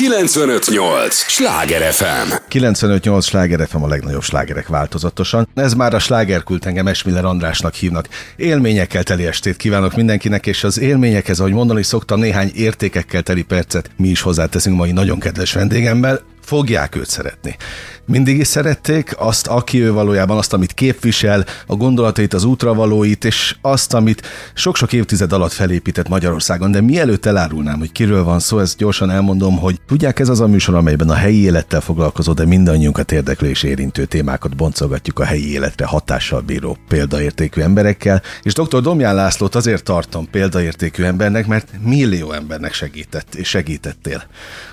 958! Sláger FM! 958 Sláger FM a legnagyobb slágerek változatosan. Ez már a slágerkult engem Esmiller Andrásnak hívnak. Élményekkel teli estét kívánok mindenkinek, és az élményekhez, ahogy mondani szoktam, néhány értékekkel teli percet mi is hozzáteszünk mai nagyon kedves vendégemmel. Fogják őt szeretni mindig is szerették, azt, aki ő valójában, azt, amit képvisel, a gondolatait, az útravalóit, és azt, amit sok-sok évtized alatt felépített Magyarországon. De mielőtt elárulnám, hogy kiről van szó, ezt gyorsan elmondom, hogy tudják, ez az a műsor, amelyben a helyi élettel foglalkozó, de mindannyiunkat érdeklő és érintő témákat boncolgatjuk a helyi életre hatással bíró példaértékű emberekkel. És dr. Domján Lászlót azért tartom példaértékű embernek, mert millió embernek segített és segítettél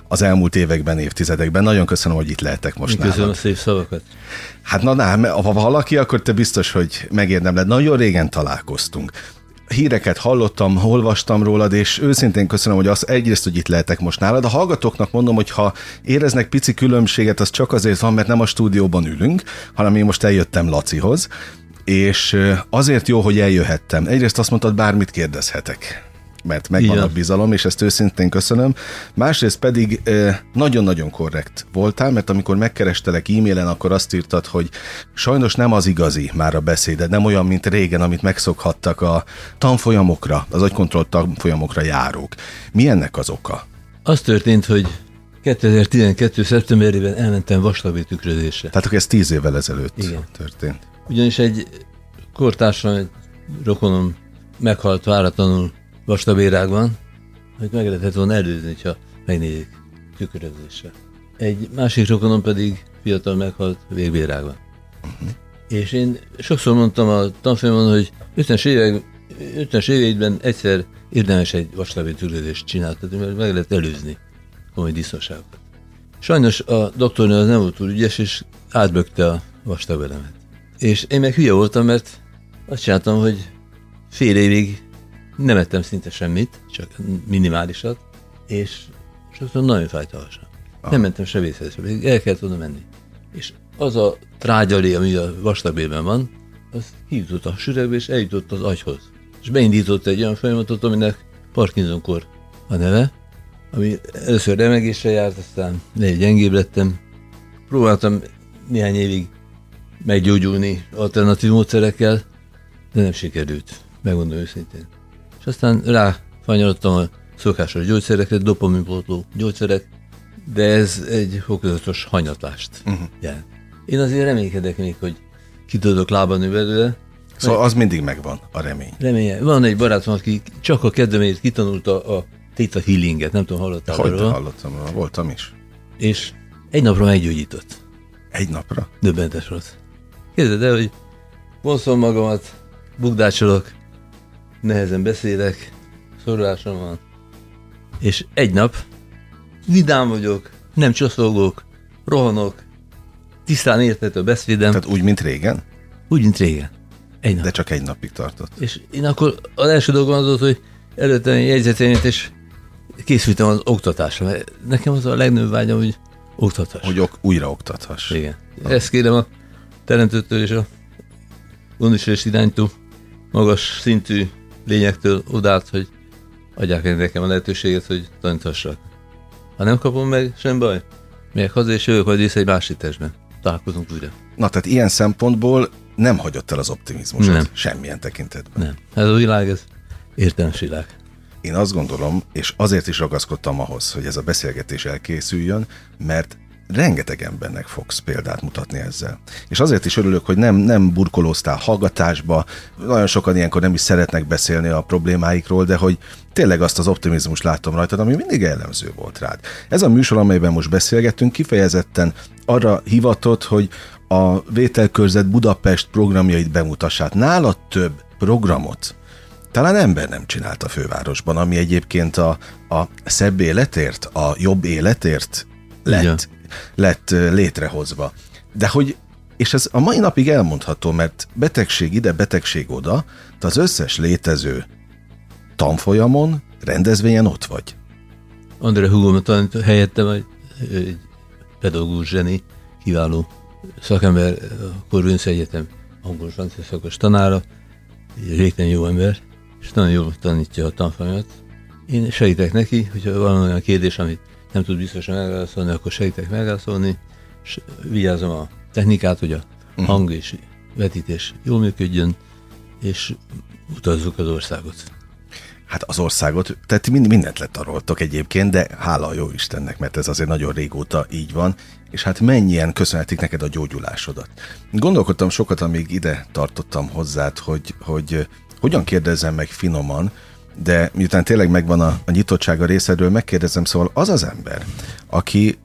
az elmúlt években, évtizedekben. Nagyon köszönöm, hogy itt lehetek most Köszönöm a szép szavakat. Hát na, na, ha valaki, akkor te biztos, hogy megérdemled. Nagyon régen találkoztunk híreket hallottam, olvastam rólad, és őszintén köszönöm, hogy az egyrészt, hogy itt lehetek most nálad. A hallgatóknak mondom, hogy ha éreznek pici különbséget, az csak azért van, mert nem a stúdióban ülünk, hanem én most eljöttem Lacihoz, és azért jó, hogy eljöhettem. Egyrészt azt mondtad, bármit kérdezhetek mert megvan Igen. a bizalom, és ezt őszintén köszönöm. Másrészt pedig nagyon-nagyon korrekt voltál, mert amikor megkerestelek e-mailen, akkor azt írtad, hogy sajnos nem az igazi már a beszéded, nem olyan, mint régen, amit megszokhattak a tanfolyamokra, az agykontroll tanfolyamokra járók. Mi ennek az oka? Az történt, hogy 2012. szeptemberében elmentem vastagbé tükrözésre. Tehát ez tíz évvel ezelőtt Igen. történt. Ugyanis egy kortársam, egy rokonom meghalt váratlanul vastabérákban, hogy meg lehetett volna előzni, ha megnézik tükrözésre. Egy másik rokonom pedig fiatal meghalt végbérákban. Uh-huh. És én sokszor mondtam a tanfolyamon, hogy 50-es, évek, 50-es években egyszer érdemes egy vastabér tükrözést csináltatni, mert meg lehet előzni komoly disznóságokat. Sajnos a doktornő az nem volt túl ügyes, és átbökte a vastabelemet. És én meg hülye voltam, mert azt csináltam, hogy fél évig nem ettem szinte semmit, csak minimálisat, és sokszor nagyon fájt a hasam. Ah. Nem mentem sebészhez, pedig el kellett volna menni. És az a trágyalé, ami a vastagbélben van, az kijutott a süregbe, és eljutott az agyhoz. És beindított egy olyan folyamatot, aminek Parkinson-kor a neve, ami először remegésre járt, aztán egy gyengébb lettem. Próbáltam néhány évig meggyógyulni alternatív módszerekkel, de nem sikerült, megmondom őszintén aztán ráfanyolottam a szokásos gyógyszerekre, dopaminpótló gyógyszerek, de ez egy fokozatos hanyatlást uh-huh. jelent. Én azért reménykedek még, hogy ki tudok lábani belőle. Szóval az mindig megvan, a remény. Reménye. Van egy barátom, aki csak a kedvemért kitanulta a Theta Healinget, nem tudom, hallottál Hogy róla? hallottam róla, voltam is. És egy napra meggyógyított. Egy napra? Döbbentes volt. Képzeld el, hogy vonszom magamat, bukdácsolok, nehezen beszélek, szorulásom van. És egy nap vidám vagyok, nem csoszolgok, rohanok, tisztán értett a beszédem. Tehát úgy, mint régen? Úgy, mint régen. Egy nap. De csak egy napig tartott. És én akkor az első dolgom az volt, hogy előtte jegyzeteimet, és készültem az oktatásra. Mert nekem az a legnagyobb vágyam, hogy oktathass. Hogy ok, újra oktathass. Igen. Ah. Ezt kérem a teremtőtől és a gondviselés iránytól magas szintű lényektől odált, hogy adják nekem a lehetőséget, hogy taníthassak. Ha nem kapom meg, sem baj. Még haza és jövök majd vissza egy másik testben. Találkozunk újra. Na, tehát ilyen szempontból nem hagyott el az optimizmusot nem. semmilyen tekintetben. Nem. Ez a világ, ez értelmes világ. Én azt gondolom, és azért is ragaszkodtam ahhoz, hogy ez a beszélgetés elkészüljön, mert rengeteg embernek fogsz példát mutatni ezzel. És azért is örülök, hogy nem, nem burkolóztál hallgatásba, nagyon sokan ilyenkor nem is szeretnek beszélni a problémáikról, de hogy tényleg azt az optimizmus látom rajtad, ami mindig jellemző volt rád. Ez a műsor, amelyben most beszélgettünk, kifejezetten arra hivatott, hogy a Vételkörzet Budapest programjait bemutassát. Nálad több programot talán ember nem csinált a fővárosban, ami egyébként a, a szebb életért, a jobb életért lett Igen lett létrehozva. De hogy, és ez a mai napig elmondható, mert betegség ide, betegség oda, te az összes létező tanfolyamon, rendezvényen ott vagy. André Hugo tanít helyettem egy, egy pedagógus zseni, kiváló szakember, a Korvinsz Egyetem angol francia szakos tanára, végtelen jó ember, és nagyon jól tanítja a tanfolyamat. Én segítek neki, hogyha van olyan kérdés, amit nem tud biztosan megválaszolni, akkor segítek megválaszolni, és vigyázom a technikát, hogy a uh-huh. hang és vetítés jól működjön, és utazzuk az országot. Hát az országot, tehát mind, mindent letaroltok egyébként, de hála a jó Istennek, mert ez azért nagyon régóta így van, és hát mennyien köszönhetik neked a gyógyulásodat. Gondolkodtam sokat, amíg ide tartottam hozzád, hogy, hogy hogyan kérdezzem meg finoman, de miután tényleg megvan a, a nyitottság a részedről, megkérdezem, szóval az az ember, aki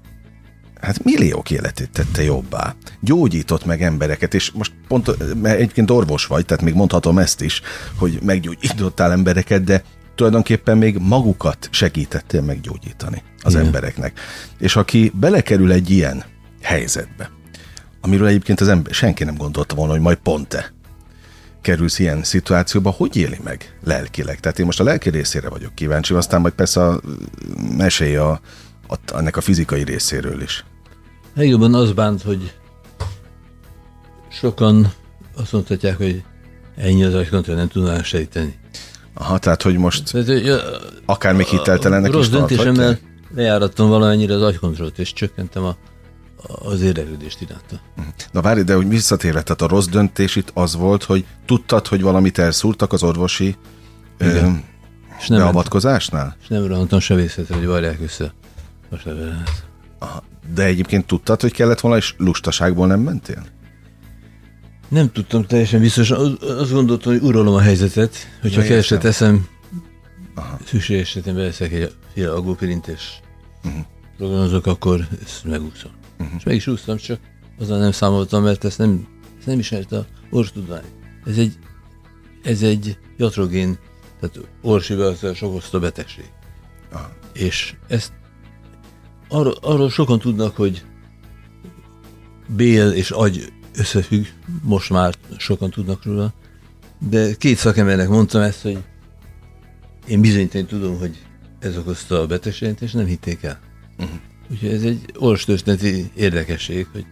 hát milliók életét tette jobbá. Gyógyított meg embereket, és most pont, mert egyébként orvos vagy, tehát még mondhatom ezt is, hogy meggyógyítottál embereket, de tulajdonképpen még magukat segítettél meggyógyítani az Igen. embereknek. És aki belekerül egy ilyen helyzetbe, amiről egyébként az ember, senki nem gondolta volna, hogy majd pont te kerülsz ilyen szituációba, hogy éli meg lelkileg? Tehát én most a lelki részére vagyok kíváncsi, aztán majd persze a, mesélje a, a, ennek a fizikai részéről is. Legjobban az bánt, hogy sokan azt mondhatják, hogy ennyi az agykontroll, nem tudnám sejteni. Aha, tehát hogy most tehát, ja, akár még hiteltelennek is döntésemmel lejárattam valamennyire az agykontrollt, és csökkentem a, az érdeklődést iránta. Na várj, de hogy visszatérve, tehát a rossz döntés itt az volt, hogy tudtad, hogy valamit elszúrtak az orvosi ö, és nem beavatkozásnál? És nem rohantam sebészetre, hogy varják össze a sebelemet. Aha. De egyébként tudtad, hogy kellett volna, és lustaságból nem mentél? Nem tudtam teljesen biztos. Azt gondoltam, hogy uralom a helyzetet, hogyha ja, keveset teszem, szükség esetén veszek egy fél agópirint, és uh-huh. programozok, akkor ezt megúszom. Uh-huh. És meg is úsztam, csak azzal nem számoltam, mert ezt nem, ezt nem ismerte a orvostudomány. Ez egy, ez egy jatrogén, tehát orsi okozta betegség. Aha. És ezt arról, arról sokan tudnak, hogy bél és agy összefügg, most már sokan tudnak róla, de két szakembernek mondtam ezt, hogy én bizonyítani tudom, hogy ez okozta a betegséget, és nem hitték el. Uh-huh. Úgyhogy ez egy orvostörténeti érdekesség, hogy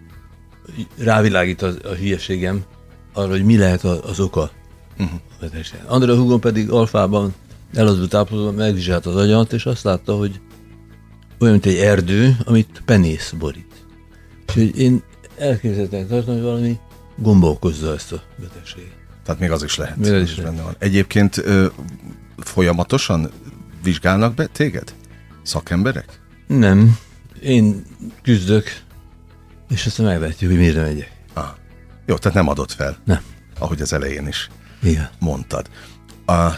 rávilágít az, a hülyeségem arra, hogy mi lehet az oka uh-huh. a. Andrea Hugon pedig alfában eladott táplálóban megvizsgálta az agyat, és azt látta, hogy olyan, mint egy erdő, amit penész borít. Úgyhogy én elképzelhetően tartom, hogy valami gomba okozza ezt a betegséget. Tehát még az is lehet. Még az is benne van. Egyébként ö, folyamatosan vizsgálnak be téged? Szakemberek? Nem. Én küzdök, és aztán meglátjuk, hogy mire megyek. Ah. Jó, tehát nem adott fel. Nem. Ahogy az elején is Igen. mondtad. A,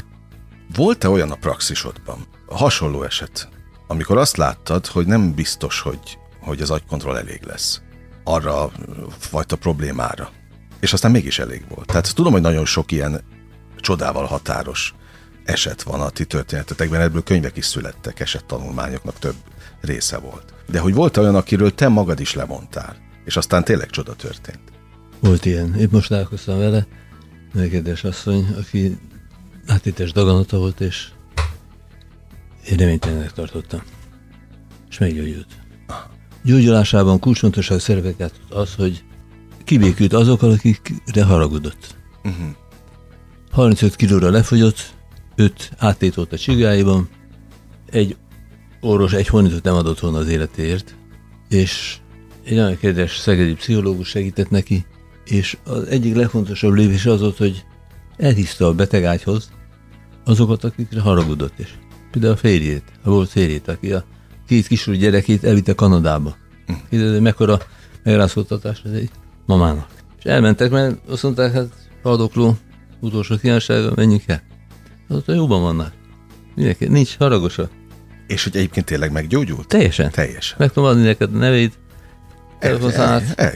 volt-e olyan a praxisodban, hasonló eset, amikor azt láttad, hogy nem biztos, hogy, hogy az agykontroll elég lesz arra a fajta problémára. És aztán mégis elég volt. Tehát tudom, hogy nagyon sok ilyen csodával határos eset van a ti történetetekben, ebből könyvek is születtek, esettanulmányoknak több része volt. De hogy volt olyan, akiről te magad is lemondtál, és aztán tényleg csoda történt. Volt ilyen. Épp most találkoztam vele, nőkedves asszony, aki átítes daganata volt, és én reménytelenek tartottam. És meggyógyult. Gyógyulásában kulcsfontosság szerepet az, hogy kibékült azokkal, akikre haragudott. Uh-huh. 35 kilóra lefogyott, 5 áttétolt a csigáiban, egy orvos egy hónapot nem adott volna az életéért, és egy nagyon kedves szegedi pszichológus segített neki, és az egyik legfontosabb lépés az volt, hogy elhiszta a betegágyhoz azokat, akikre haragudott, és például a férjét, a volt férjét, aki a két kisúly gyerekét elvitte Kanadába. Ide, mekkora megrázkodtatás ez egy mamának. És elmentek, mert azt mondták, hát haldokló, utolsó kívánsága, menjünk el. Azóta jóban vannak. Mindenki, nincs haragosa. És hogy egyébként tényleg meggyógyult? Teljesen. Teljesen. Meg tudom adni neked a nevét, telefonszámát, el,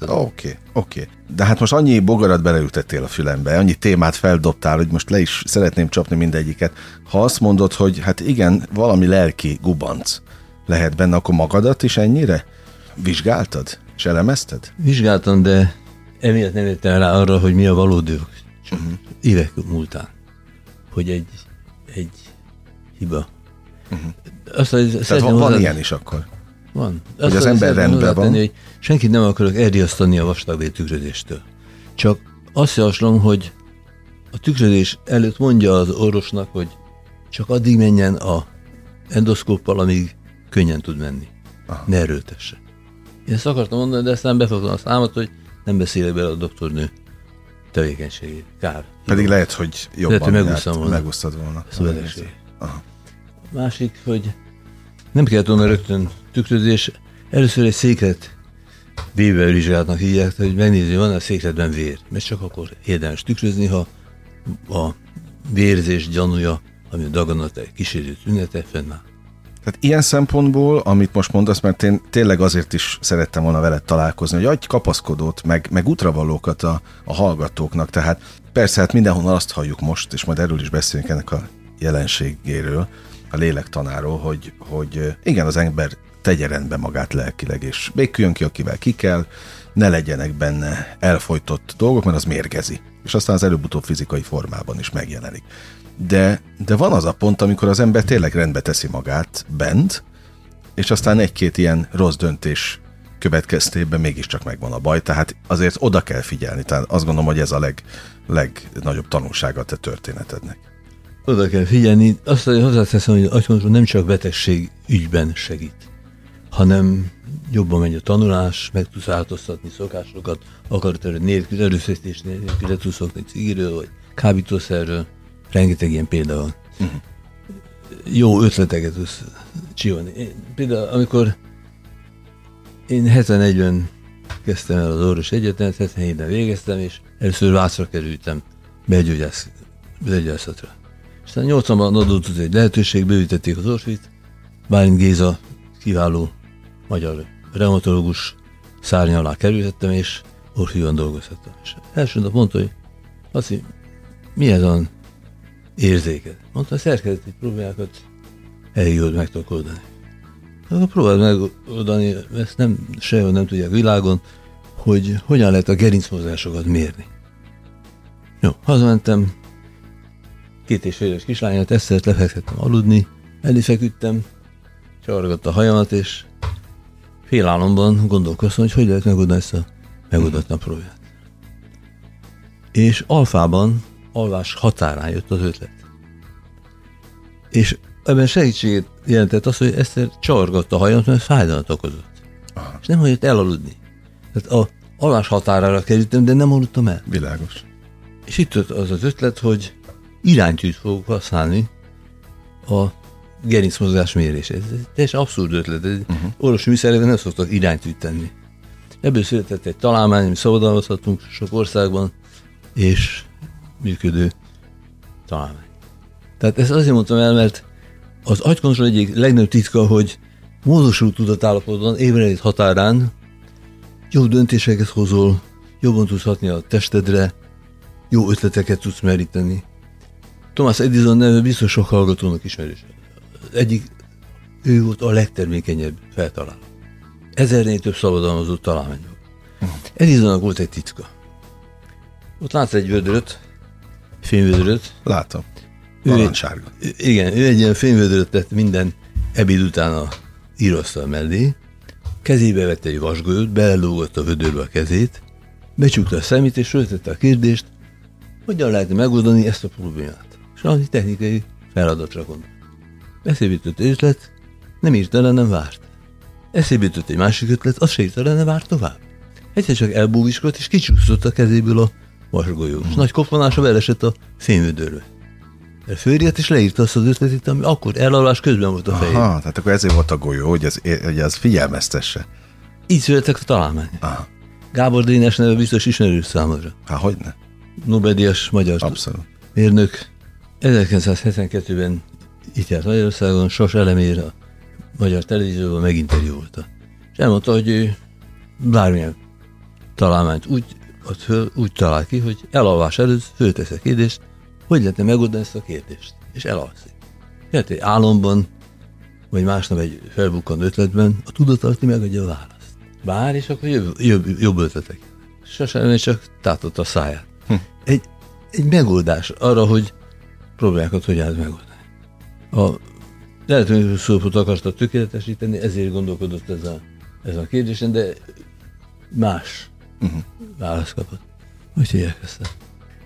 Oké, okay, oké. Okay. De hát most annyi bogarat beleültettél a fülembe, annyi témát feldobtál, hogy most le is szeretném csapni mindegyiket. Ha azt mondod, hogy hát igen, valami lelki gubanc lehet benne, akkor magadat is ennyire vizsgáltad és elemezted? Vizsgáltam, de emiatt nem értem rá arra, hogy mi a valódi uh-huh. évek múltán. Hogy egy, egy hiba. Uh-huh. Azt, Tehát van, van ilyen is akkor? Van. Azt hogy az ember rendben van. Tenni, hogy senkit nem akarok elriasztani a vastagbél tükrözéstől. Csak azt javaslom, hogy a tükrözés előtt mondja az orvosnak, hogy csak addig menjen a endoszkóppal, amíg könnyen tud menni. Aha. Ne erőltesse. Én ezt akartam mondani, de aztán befogtam a számot, hogy nem beszélek bele a doktornő tevékenységét. Kár. Pedig Jó. lehet, hogy jobban lehet, hogy megúsztam volna. Megúsztad volna. Ez Másik, hogy nem kellett volna rögtön tükrözés. Először egy széket vizsgálatnak hívják, hogy megnézni, van a székletben vér. Mert csak akkor érdemes tükrözni, ha a vérzés gyanúja, ami a daganat kísérő tünete fennáll. Tehát ilyen szempontból, amit most mondasz, mert én tényleg azért is szerettem volna veled találkozni, hogy adj kapaszkodót, meg, meg útravalókat a, a hallgatóknak. Tehát persze, hát mindenhol azt halljuk most, és majd erről is beszélünk ennek a jelenségéről, a lélektanáról, hogy, hogy igen, az ember tegye rendbe magát lelkileg, és béküljön ki, akivel ki kell, ne legyenek benne elfolytott dolgok, mert az mérgezi. És aztán az előbb-utóbb fizikai formában is megjelenik. De, de van az a pont, amikor az ember tényleg rendbe teszi magát bent, és aztán egy-két ilyen rossz döntés következtében mégiscsak megvan a baj, tehát azért oda kell figyelni. Tehát azt gondolom, hogy ez a leg, legnagyobb tanulsága a te történetednek. Oda kell figyelni. Azt hozzáteszem, hogy agykontroll nem csak betegség ügyben segít, hanem jobban megy a tanulás, meg tudsz változtatni szokásokat, akarat nélkül, erőfeszítés nélkül, le tudsz szokni cigiről, vagy kábítószerről. Rengeteg ilyen példa van. Uh-huh. Jó ötleteket tudsz csinálni. Én, például amikor én 71-ben kezdtem el az orvos egyetemet, 77-ben végeztem, és először Vácra kerültem belgyógyász, belgyógyászatra. Aztán 80-ban adott egy lehetőség, bővítették az orvit, Bálint Géza kiváló magyar reumatológus szárnya alá kerülhettem, és orfiúan dolgozhattam. És első nap mondta, hogy azt mi ez a érzéked? Mondta, a szerkezeti problémákat elég jól meg tudok oldani. Akkor próbáld megoldani, ezt nem, sehol nem tudják világon, hogy hogyan lehet a gerincmozásokat mérni. Jó, hazamentem, két és fél éves kislányát, ezt lefektettem aludni, elé feküdtem, csavargott a hajamat, és félálomban gondolkoztam, hogy hogy lehet megoldani ezt a megoldatlan problémát. És alfában, alvás határán jött az ötlet. És ebben segítséget jelentett az, hogy Eszter csavargatta a hajamat, mert fájdalmat okozott. Aha. És nem hagyott elaludni. Tehát a alvás határára kerültem, de nem aludtam el. Világos. És itt az az ötlet, hogy iránytűt fogok használni a gerincmozgás mérése. Ez egy abszurd ötlet. Uh-huh. Orvosi műszerekben nem szoktak iránytűt tenni. Ebből született egy találmány, ami szabadalmazhatunk sok országban, és működő találmány. Tehát ezt azért mondtam el, mert az agykontroll egyik legnagyobb titka, hogy módosult tudatállapotban ébredét határán jó döntéseket hozol, jobban tudsz hatni a testedre, jó ötleteket tudsz meríteni. Thomas Edison neve biztos sok hallgatónak ismerős egyik, ő volt a legtermékenyebb feltaláló. Ezernél több szabadalmazott találmány volt. Uh-huh. Edisonnak volt egy titka. Ott látsz egy vödröt, fényvödröt. Látom. Narancssárga. Igen, ő egy ilyen fényvödröt tett minden ebéd után a íróasztal mellé, kezébe vette egy vasgolyót, belelógott a vödörbe a kezét, becsukta a szemét, és föltette a kérdést, hogyan lehet megoldani ezt a problémát. És annyi technikai feladatra gondolt. Eszébe jutott ötlet, nem írta le, nem várt. Eszébe jutott egy másik ötlet, az se írta le, nem várt tovább. Egyszer csak elbúviskolt, és kicsúszott a kezéből a vasgolyó. És nagy koppanása belesett a fényvödörbe. Fölírt és leírta azt az ötletet, ami akkor elalvás közben volt a fejében. Aha, tehát akkor ezért volt a golyó, hogy ez, hogy ez figyelmeztesse. Így születtek a találmány. Aha. Gábor Dénes neve biztos ismerős számodra. Há, hogyne? Nobel-díjas magyar Abszolút. mérnök. 1972-ben itt járt Magyarországon, Sos Elemér a magyar televízióban meginterjúolta. És elmondta, hogy ő bármilyen találmányt úgy, ott föl, úgy talál ki, hogy elalvás előtt föltesz a kérdést, hogy lehetne megoldani ezt a kérdést, és elalszik. Lehet, egy álomban, vagy másnap egy felbukkan ötletben a tudatalatti megadja a választ. Bár, és akkor jobb, jobb, jobb ötletek. Sosem csak tátott a száját. Hm. Egy, egy megoldás arra, hogy problémákat hogy lehet megoldani. A lehetőségű szólapot akarta tökéletesíteni, ezért gondolkodott ez a, ez a kérdésen, de más uh-huh. választ kapott. Hogy hívják ezt?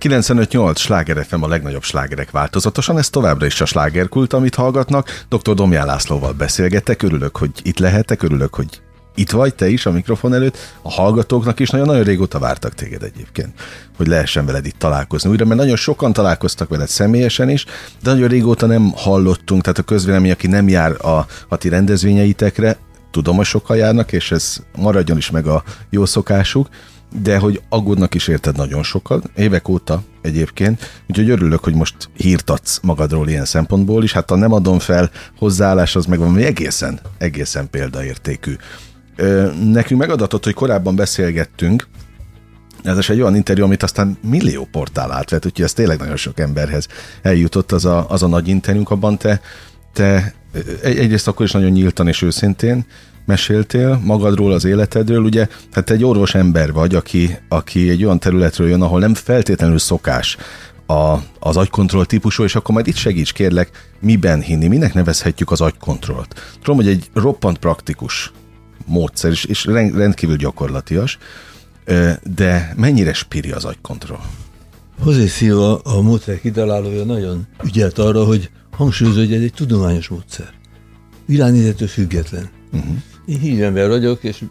95-8 Sláger FM a legnagyobb slágerek változatosan, ez továbbra is a slágerkult, amit hallgatnak. Dr. Domján Lászlóval beszélgetek, örülök, hogy itt lehetek, örülök, hogy itt vagy te is a mikrofon előtt, a hallgatóknak is nagyon-nagyon régóta vártak téged egyébként, hogy lehessen veled itt találkozni újra, mert nagyon sokan találkoztak veled személyesen is, de nagyon régóta nem hallottunk, tehát a közvélemény, aki nem jár a, a ti rendezvényeitekre, tudom, hogy sokkal járnak, és ez maradjon is meg a jó szokásuk, de hogy aggódnak is érted nagyon sokat, évek óta egyébként, úgyhogy örülök, hogy most hírt adsz magadról ilyen szempontból is, hát ha nem adom fel hozzáállás, az meg van, egészen, egészen példaértékű. Nekünk megadatott, hogy korábban beszélgettünk, ez egy olyan interjú, amit aztán millió portál átvett, úgyhogy ez tényleg nagyon sok emberhez eljutott az a, az a nagy interjúnk, abban te, te egyrészt akkor is nagyon nyíltan és őszintén meséltél magadról, az életedről, ugye, hát egy orvos ember vagy, aki, aki egy olyan területről jön, ahol nem feltétlenül szokás a, az agykontroll típusú, és akkor majd itt segíts kérlek, miben hinni, minek nevezhetjük az agykontrollt. Tudom, hogy egy roppant praktikus módszer, és, és rendkívül gyakorlatias, de mennyire spiri az agykontroll? José Silva, a módszer kitalálója nagyon ügyelt arra, hogy hangsúlyozza, hogy ez egy tudományos módszer. Világnézetől független. Uh-huh. Én hív ember vagyok, és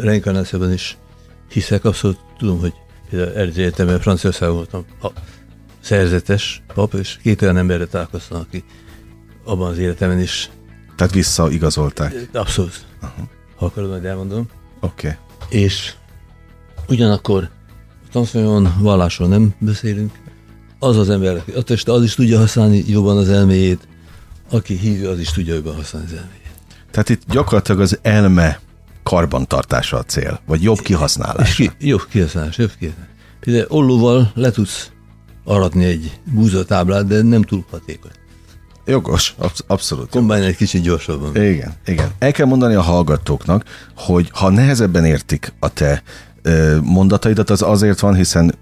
reinkarnációban is hiszek, abszolút tudom, hogy Erzsé Egyetemben Franciaországban voltam a szerzetes pap, és két olyan emberre találkoztam, aki abban az életemben is. Tehát visszaigazolták? Abszolút. Uh-huh. Ha akarod, majd elmondom. Oké. Okay. És ugyanakkor a tanfolyamon vallásról nem beszélünk. Az az ember, a teste az is tudja használni jobban az elméjét, aki hívő, az is tudja jobban használni az elméjét. Tehát itt gyakorlatilag az elme karbantartása a cél, vagy jobb kihasználása. Ki, jobb kihasználás, jobb kihasználás. Például ollóval le tudsz aratni egy búzatáblát, de nem túl hatékony. Jogos, absz- abszolút. Kombány egy kicsit gyorsabban. Igen, igen. El kell mondani a hallgatóknak, hogy ha nehezebben értik a te mondataidat, az azért van, hiszen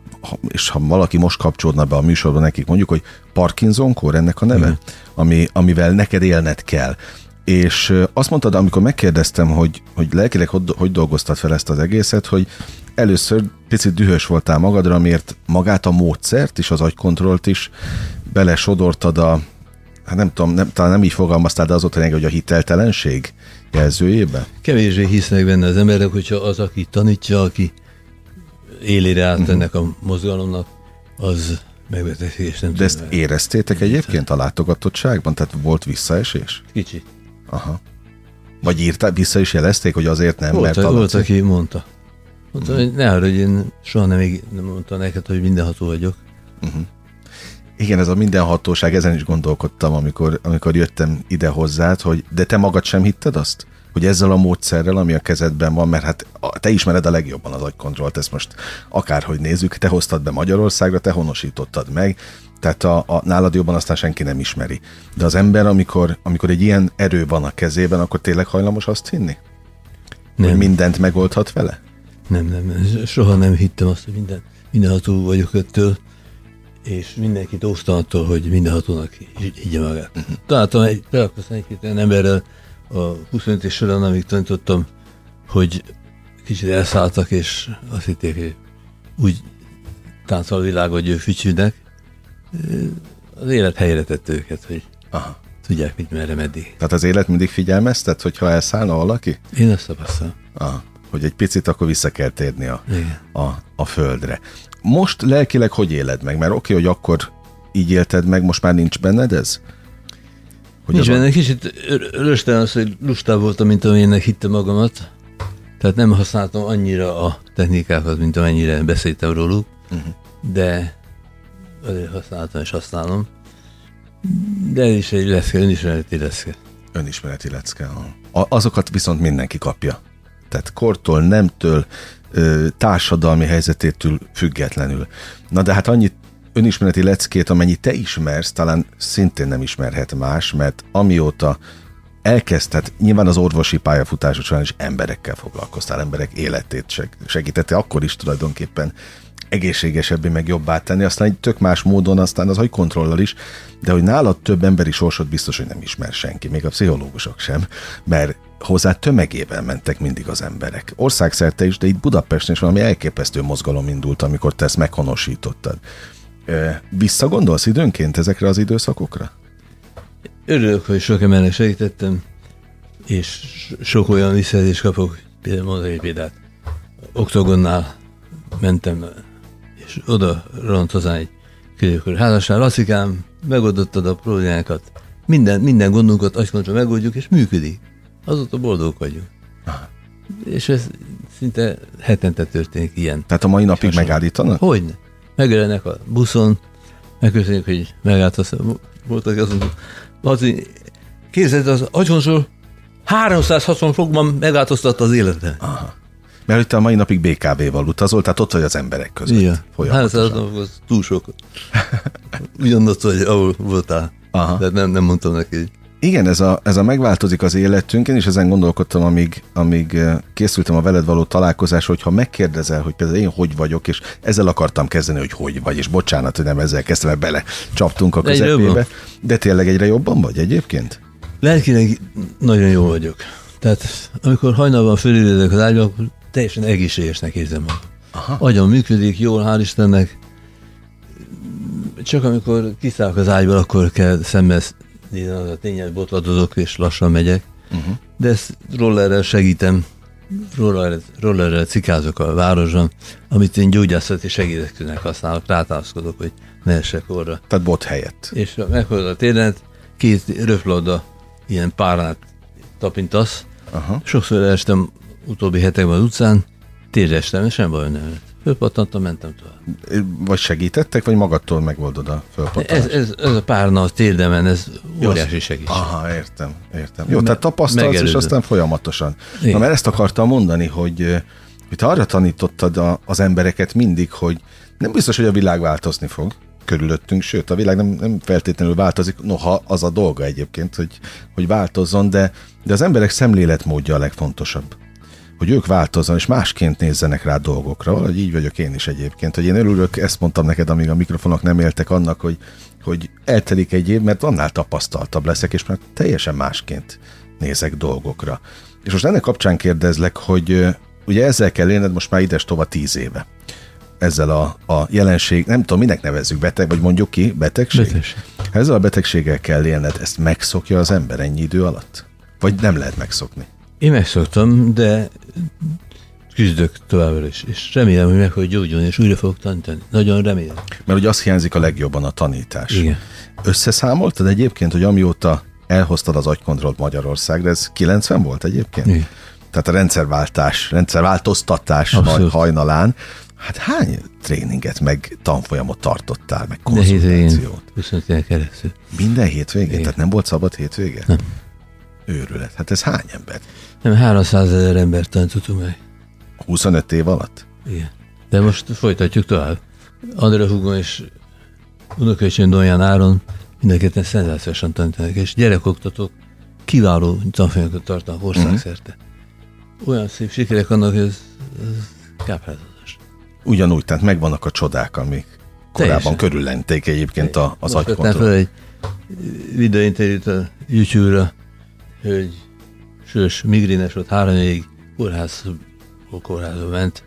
és ha valaki most kapcsolódna be a műsorba nekik, mondjuk, hogy Parkinson-kor ennek a neve, mm. ami, amivel neked élned kell. És azt mondtad, amikor megkérdeztem, hogy, hogy lelkileg hogy, hogy dolgoztad fel ezt az egészet, hogy először picit dühös voltál magadra, miért magát a módszert és az agykontrollt is belesodortad a, hát nem tudom, nem, talán nem így fogalmaztál, de az ott lényeg, hogy a hiteltelenség jelzőjébe? Kevésbé hisznek benne az emberek, hogyha az, aki tanítja, aki élére át uh-huh. ennek a mozgalomnak, az megbetegség, és nem De ezt éreztétek egyébként a látogatottságban? Tehát volt visszaesés? Kicsi. Aha. Vagy írták, vissza is jelezték, hogy azért nem, volt, mert Volt, aki mondta. Mondta, uh-huh. hogy ne arra, hogy én soha nem, nem mondta neked, hogy mindenható vagyok. Uh-huh. Igen, ez a mindenhatóság, ezen is gondolkodtam, amikor, amikor jöttem ide hozzád, hogy de te magad sem hitted azt? Hogy ezzel a módszerrel, ami a kezedben van, mert hát te ismered a legjobban az agykontrollt, ezt most akárhogy nézzük, te hoztad be Magyarországra, te honosítottad meg, tehát a, a nálad jobban aztán senki nem ismeri. De az ember, amikor, amikor egy ilyen erő van a kezében, akkor tényleg hajlamos azt hinni? Nem. Hogy mindent megoldhat vele? Nem, nem. Soha nem hittem azt, hogy minden, mindenható vagyok ettől, és mindenkit óvtam attól, hogy mindenhatónak higgye magát. Találtam egy, találkoztam egy olyan emberrel a 25 és során, amíg tanítottam, hogy kicsit elszálltak, és azt hitték, hogy úgy táncol a világ, hogy ő fücsűnek, az élet helyre tette őket, hogy Aha. tudják, mit merre, meddig. Tehát az élet mindig figyelmeztet, hogyha elszállna valaki? Én ezt tapasztalom. Aha. Hogy egy picit akkor vissza kell térni a, a, a földre. Most lelkileg hogy éled meg? Mert oké, okay, hogy akkor így élted meg, most már nincs benned ez? Hogy nincs benne, kicsit rösten az, hogy lustább voltam, mint amilyennek hittem magamat. Tehát nem használtam annyira a technikákat, mint amennyire beszéltem róluk, uh-huh. de azért használtam és használom. De ez is egy lecke, önismereti lecke. Önismereti lecke. Azokat viszont mindenki kapja. Tehát kortól, nemtől, társadalmi helyzetétől függetlenül. Na de hát annyit önismereti leckét, amennyi te ismersz, talán szintén nem ismerhet más, mert amióta elkezdted, nyilván az orvosi pályafutásod során is emberekkel foglalkoztál, emberek életét segítette, akkor is tulajdonképpen egészségesebbé, meg jobbá tenni, aztán egy tök más módon, aztán az kontrollal is, de hogy nálad több emberi sorsot biztos, hogy nem ismer senki, még a pszichológusok sem, mert hozzá tömegében mentek mindig az emberek. Országszerte is, de itt Budapesten is valami elképesztő mozgalom indult, amikor te ezt meghonosítottad. Visszagondolsz időnként ezekre az időszakokra? Örülök, hogy sok embernek segítettem, és sok olyan visszajelzést kapok, például mondok egy példát. Oktogonnál mentem, és oda ront hozzá egy középkori házasság. Lasszikám, megoldottad a problémákat, minden, minden gondunkat agykontra megoldjuk, és működik. Azóta boldogok vagyunk. Aha. És ez szinte hetente történik ilyen. Tehát a mai napig megállítanak? Hogyne. Megjelennek a buszon, megköszönjük, hogy megállt, voltak azon, az, képzeld, az agyonsor 360 fokban megváltoztatta az életet. Aha. Mert hogy te a mai napig BKV-val utazol, tehát ott vagy az emberek között. Igen. 360 fok az túl sok. Ugyanott vagy, ahol voltál. Aha. De nem, nem mondtam neki. Igen, ez a, ez a megváltozik az életünk, én is ezen gondolkodtam, amíg, amíg eh, készültem a veled való találkozás, hogyha megkérdezel, hogy például én hogy vagyok, és ezzel akartam kezdeni, hogy hogy vagy, és bocsánat, hogy nem ezzel kezdtem, mert bele csaptunk a közepébe. De tényleg egyre jobban vagy egyébként? Lelkileg nagyon jó vagyok. Tehát amikor hajnalban fölébredek az ágyba, akkor teljesen egészségesnek érzem magam. Aha. Agyam működik, jól, hál' Istennek. Csak amikor kiszállok az ágyból, akkor kell szemez az a tényleg botladozok és lassan megyek, uh-huh. de ezt rollerrel segítem, rollerrel, rollerrel cikázok a városban, amit én gyógyászati segédeknek használok, rátászkodok, hogy ne essek orra. Tehát bot helyett. És meghozod a térdet, két röplabda ilyen párát tapintasz. Uh-huh. Sokszor estem utóbbi hetekben az utcán, térre estem, és sem baj nem Fölpattantam, mentem tovább. Vagy segítettek, vagy magadtól megoldod a fölpattanást? Ez, ez, ez a párna a térdemen, ez óriási segítség. Aha, értem, értem. Jó, Me- tehát tapasztalsz, megelőző. és aztán folyamatosan. Igen. Na, mert ezt akartam mondani, hogy, hogy te arra tanítottad a, az embereket mindig, hogy nem biztos, hogy a világ változni fog körülöttünk, sőt, a világ nem, nem feltétlenül változik, noha az a dolga egyébként, hogy, hogy változzon, de, de az emberek szemléletmódja a legfontosabb hogy ők változzon, és másként nézzenek rá dolgokra. Valahogy így vagyok én is egyébként, hogy én örülök, ezt mondtam neked, amíg a mikrofonok nem éltek annak, hogy, hogy eltelik egy év, mert annál tapasztaltabb leszek, és már teljesen másként nézek dolgokra. És most ennek kapcsán kérdezlek, hogy ugye ezzel kell élned most már ides tova tíz éve. Ezzel a, a jelenség, nem tudom, minek nevezzük, beteg, vagy mondjuk ki, betegség? betegség. Ezzel a betegséggel kell élned, ezt megszokja az ember ennyi idő alatt? Vagy nem lehet megszokni? Én megszoktam, de küzdök továbbra is, és remélem, hogy meg hogy gyógyulni, és újra fogok tanítani. Nagyon remélem. Mert ugye azt hiányzik a legjobban a tanítás. Igen. Összeszámoltad egyébként, hogy amióta elhoztad az agykontrollt Magyarországra, ez 90 volt egyébként? Igen. Tehát a rendszerváltás, rendszerváltoztatás Abszolút. hajnalán, hát hány tréninget, meg tanfolyamot tartottál, meg konzultációt? Minden keresztül. Minden hétvégén? Igen. Tehát nem volt szabad hétvége? Nem. Őrület. Hát ez hány ember? Nem, 300 ezer embert tanítottunk meg. 25 év alatt? Igen. De most folytatjuk tovább. André Hugon és unokaöcsém Donján Áron mindenketten szenzációsan tanítanak, és gyerekoktatók kiváló tanfolyamokat tartanak országszerte. Uh-huh. Olyan szép sikerek annak, hogy ez, ez káprázatos. Ugyanúgy, tehát megvannak a csodák, amik korábban Teljesen. körüllenték egyébként a, az agykontroll. egy videóinterjút a YouTube-ra, hogy sős migrénes volt három évig kórház, kórházba ment.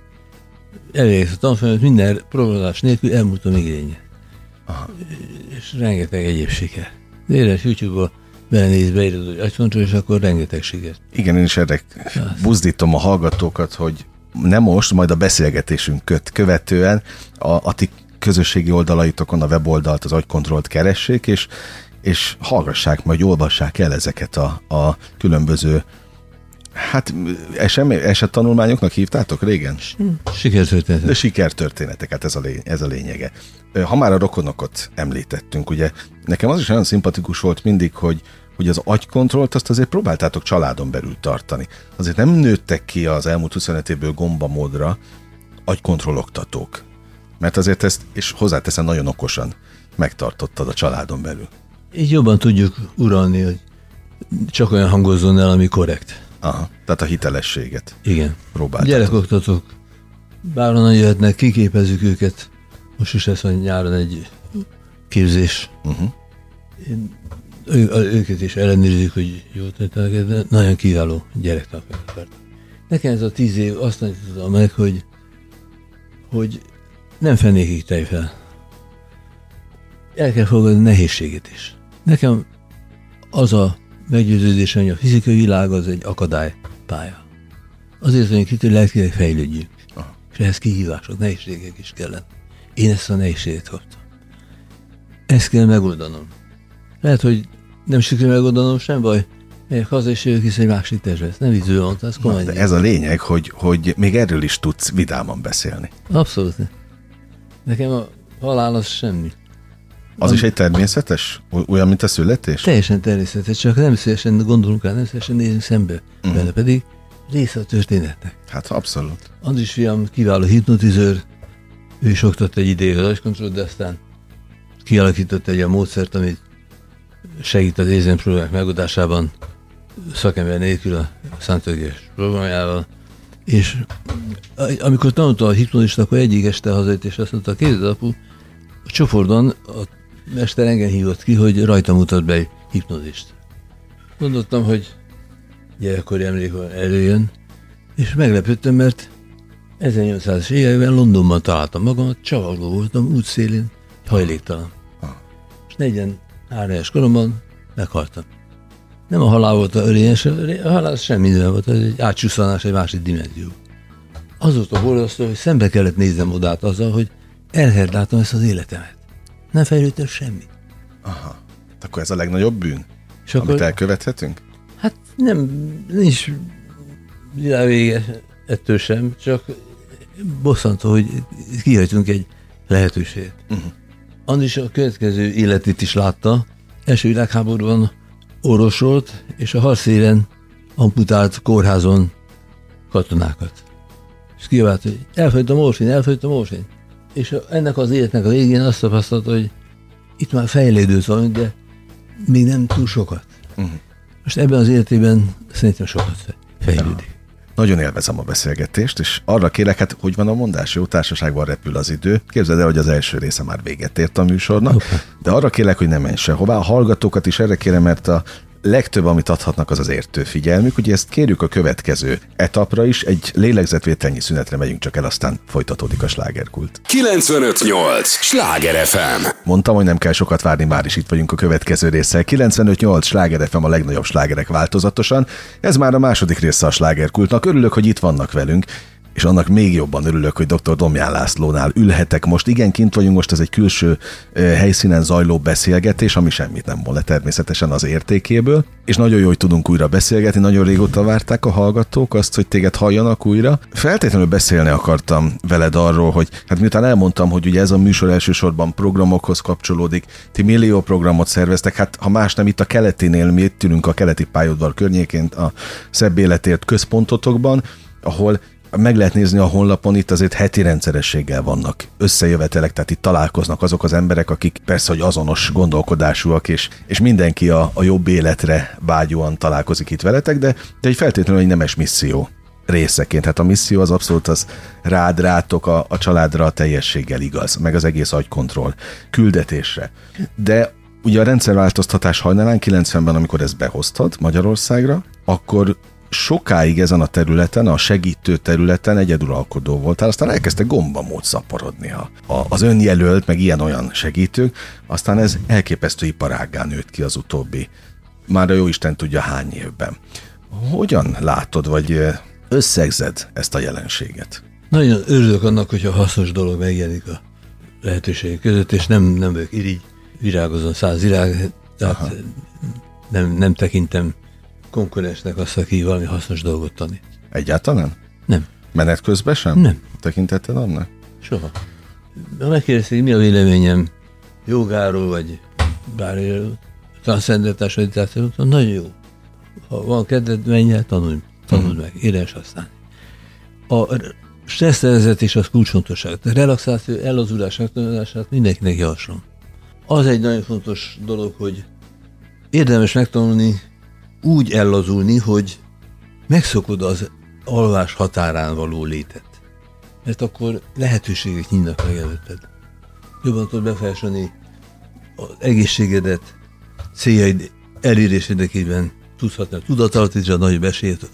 Elvégezte a tanfolyamot, minden programozás nélkül elmúlt a migrénye. Aha. És rengeteg egyéb siker. Éles YouTube-ba belenéz, beírod, hogy agykontroll, és akkor rengeteg siker. Igen, én is erre buzdítom a hallgatókat, hogy nem most, majd a beszélgetésünk köt, követően a, a ti közösségi oldalaitokon a weboldalt, az agykontrollt keressék, és és hallgassák, majd olvassák el ezeket a, a különböző Hát eset tanulmányoknak hívtátok régen? Sikertörténetek. De sikertörténetek, hát ez a, lény, ez a lényege. Ha már a rokonokat említettünk, ugye nekem az is olyan szimpatikus volt mindig, hogy, hogy az agykontrollt azt azért próbáltátok családon belül tartani. Azért nem nőttek ki az elmúlt 25 évből gombamódra agykontrolloktatók. Mert azért ezt, és hozzáteszem nagyon okosan, megtartottad a családon belül. Így jobban tudjuk uralni, hogy csak olyan hangozzon el, ami korrekt. Aha, tehát a hitelességet. Igen. Próbáltatok. Gyerekoktatók bárhonnan jöhetnek, kiképezzük őket. Most is lesz hogy nyáron egy képzés. Uh-huh. Én, ő, őket is ellenőrizik, hogy jó tettek, de nagyon kiváló gyerektanfolyamot Nekem ez a tíz év azt tanította meg, hogy, hogy nem fennékig tej fel. el kell fogadni nehézséget is. Nekem az a meggyőződésem, hogy a fizikai világ az egy akadálypálya. Azért mondjuk itt, hogy lelkileg fejlődjünk. Aha. És ehhez kihívások, nehézségek is kellene. Én ezt a nehézséget kaptam. Ezt kell megoldanom. Lehet, hogy nem sikerül megoldanom, sem baj. Megyek haza, és jövök egy másik testbe. Ez nem így mondta, ez komoly. De ez a lényeg, hogy, hogy még erről is tudsz vidáman beszélni. Abszolút. Nekem a halál az semmi. Az is egy természetes? Olyan, mint a születés? Teljesen természetes, csak nem szívesen gondolunk rá, nem szívesen nézünk szembe uh-huh. benne, pedig része a történetnek. Hát abszolút. Andris fiam kiváló hipnotizőr, ő is oktott egy ideig a rajzkontrollt, de aztán kialakított egy olyan módszert, amit segít az érzem problémák megoldásában, szakember nélkül a Szentörgés programjával, és amikor tanulta a hipnozist, akkor egyik este hazajött, és azt mondta, képzeld apu, a csoportban a mester engem hívott ki, hogy rajta mutat be egy hipnozist. Gondoltam, hogy gyerekkori emlék előjön, és meglepődtem, mert 1800-as években Londonban találtam magamat, csavargó voltam, útszélén, hajléktalan. És 43 éves koromban meghaltam. Nem a halál volt a örényes, a halál semmi minden volt, ez egy átcsúszanás egy másik dimenzió. Az volt hogy szembe kellett néznem odát azzal, hogy elherdáltam ezt az életemet. Nem fejlődtem semmi. Aha. Akkor ez a legnagyobb bűn, És amit akkor, elkövethetünk? Hát nem, nincs vége ettől sem, csak bosszantó, hogy kihagytunk egy lehetőséget. Uh-huh. Andris a következő életét is látta. Első világháborúban orvosolt, és a harcéren amputált kórházon katonákat. És kiabált, hogy elfogyt a morfin, elfogyt a morfin. És ennek az életnek a végén azt tapasztalta, hogy itt már fejlődött valami, de még nem túl sokat. Uh-huh. Most ebben az életében szerintem sokat fejlődik. Ja. Nagyon élvezem a beszélgetést, és arra kérek, hát hogy van a mondás, jó társaságban repül az idő. Képzeld el, hogy az első része már véget ért a műsornak, de arra kérlek, hogy ne menj sehová. A hallgatókat is erre kérem, mert a legtöbb, amit adhatnak, az az értő figyelmük. Ugye ezt kérjük a következő etapra is, egy lélegzetvételnyi szünetre megyünk csak el, aztán folytatódik a slágerkult. 958! Sláger FM! Mondtam, hogy nem kell sokat várni, már is itt vagyunk a következő résszel. 958! Sláger FM a legnagyobb slágerek változatosan. Ez már a második része a slágerkultnak. Örülök, hogy itt vannak velünk és annak még jobban örülök, hogy dr. Domján Lászlónál ülhetek most. Igen, kint vagyunk most, ez egy külső helyszínen zajló beszélgetés, ami semmit nem volna természetesen az értékéből, és nagyon jó, hogy tudunk újra beszélgetni, nagyon régóta várták a hallgatók azt, hogy téged halljanak újra. Feltétlenül beszélni akartam veled arról, hogy hát miután elmondtam, hogy ugye ez a műsor elsősorban programokhoz kapcsolódik, ti millió programot szerveztek, hát ha más nem itt a keletinél, mi itt ülünk a keleti pályaudvar környéként a szebb életért központotokban, ahol meg lehet nézni a honlapon, itt azért heti rendszerességgel vannak összejövetelek, tehát itt találkoznak azok az emberek, akik persze, hogy azonos gondolkodásúak, és, és mindenki a, a jobb életre vágyóan találkozik itt veletek, de, de egy feltétlenül egy nemes misszió részeként. Hát a misszió az abszolút az rád, rátok, a, a családra a teljességgel igaz, meg az egész agykontroll küldetésre. De ugye a rendszerváltoztatás hajnalán 90-ben, amikor ezt behoztad Magyarországra, akkor sokáig ezen a területen, a segítő területen egyeduralkodó voltál, aztán elkezdte gombamód szaporodni a, a, az önjelölt, meg ilyen-olyan segítők, aztán ez elképesztő iparággá nőtt ki az utóbbi, már a jó Isten tudja hány évben. Hogyan látod, vagy összegzed ezt a jelenséget? Nagyon örülök annak, hogyha hasznos dolog megjelenik a lehetőségek között, és nem, nem vagyok irigy, virágozom száz virág, tehát nem, nem tekintem konkurensnek azt, aki valami hasznos dolgot tanít. Egyáltalán? Nem. Menet közben sem? Nem. Tekintetted annak? Soha. Ha megkérdezték, mi a véleményem jogáról, vagy bármiről, transzcendentás meditációról, nagyon jó. Ha van kedved, menj el, tanulj, tanuld mm. meg, érdemes használni. A stresszrevezetés az kulcsfontosság. A relaxáció, ellazulás megtanulását mindenkinek javaslom. Az egy nagyon fontos dolog, hogy érdemes megtanulni úgy ellazulni, hogy megszokod az alvás határán való létet. Mert akkor lehetőségek nyílnak meg előtted. Jobban tudod befolyásolni az egészségedet, céljaid elérés érdekében a tudatalatt, a nagyobb esélyt,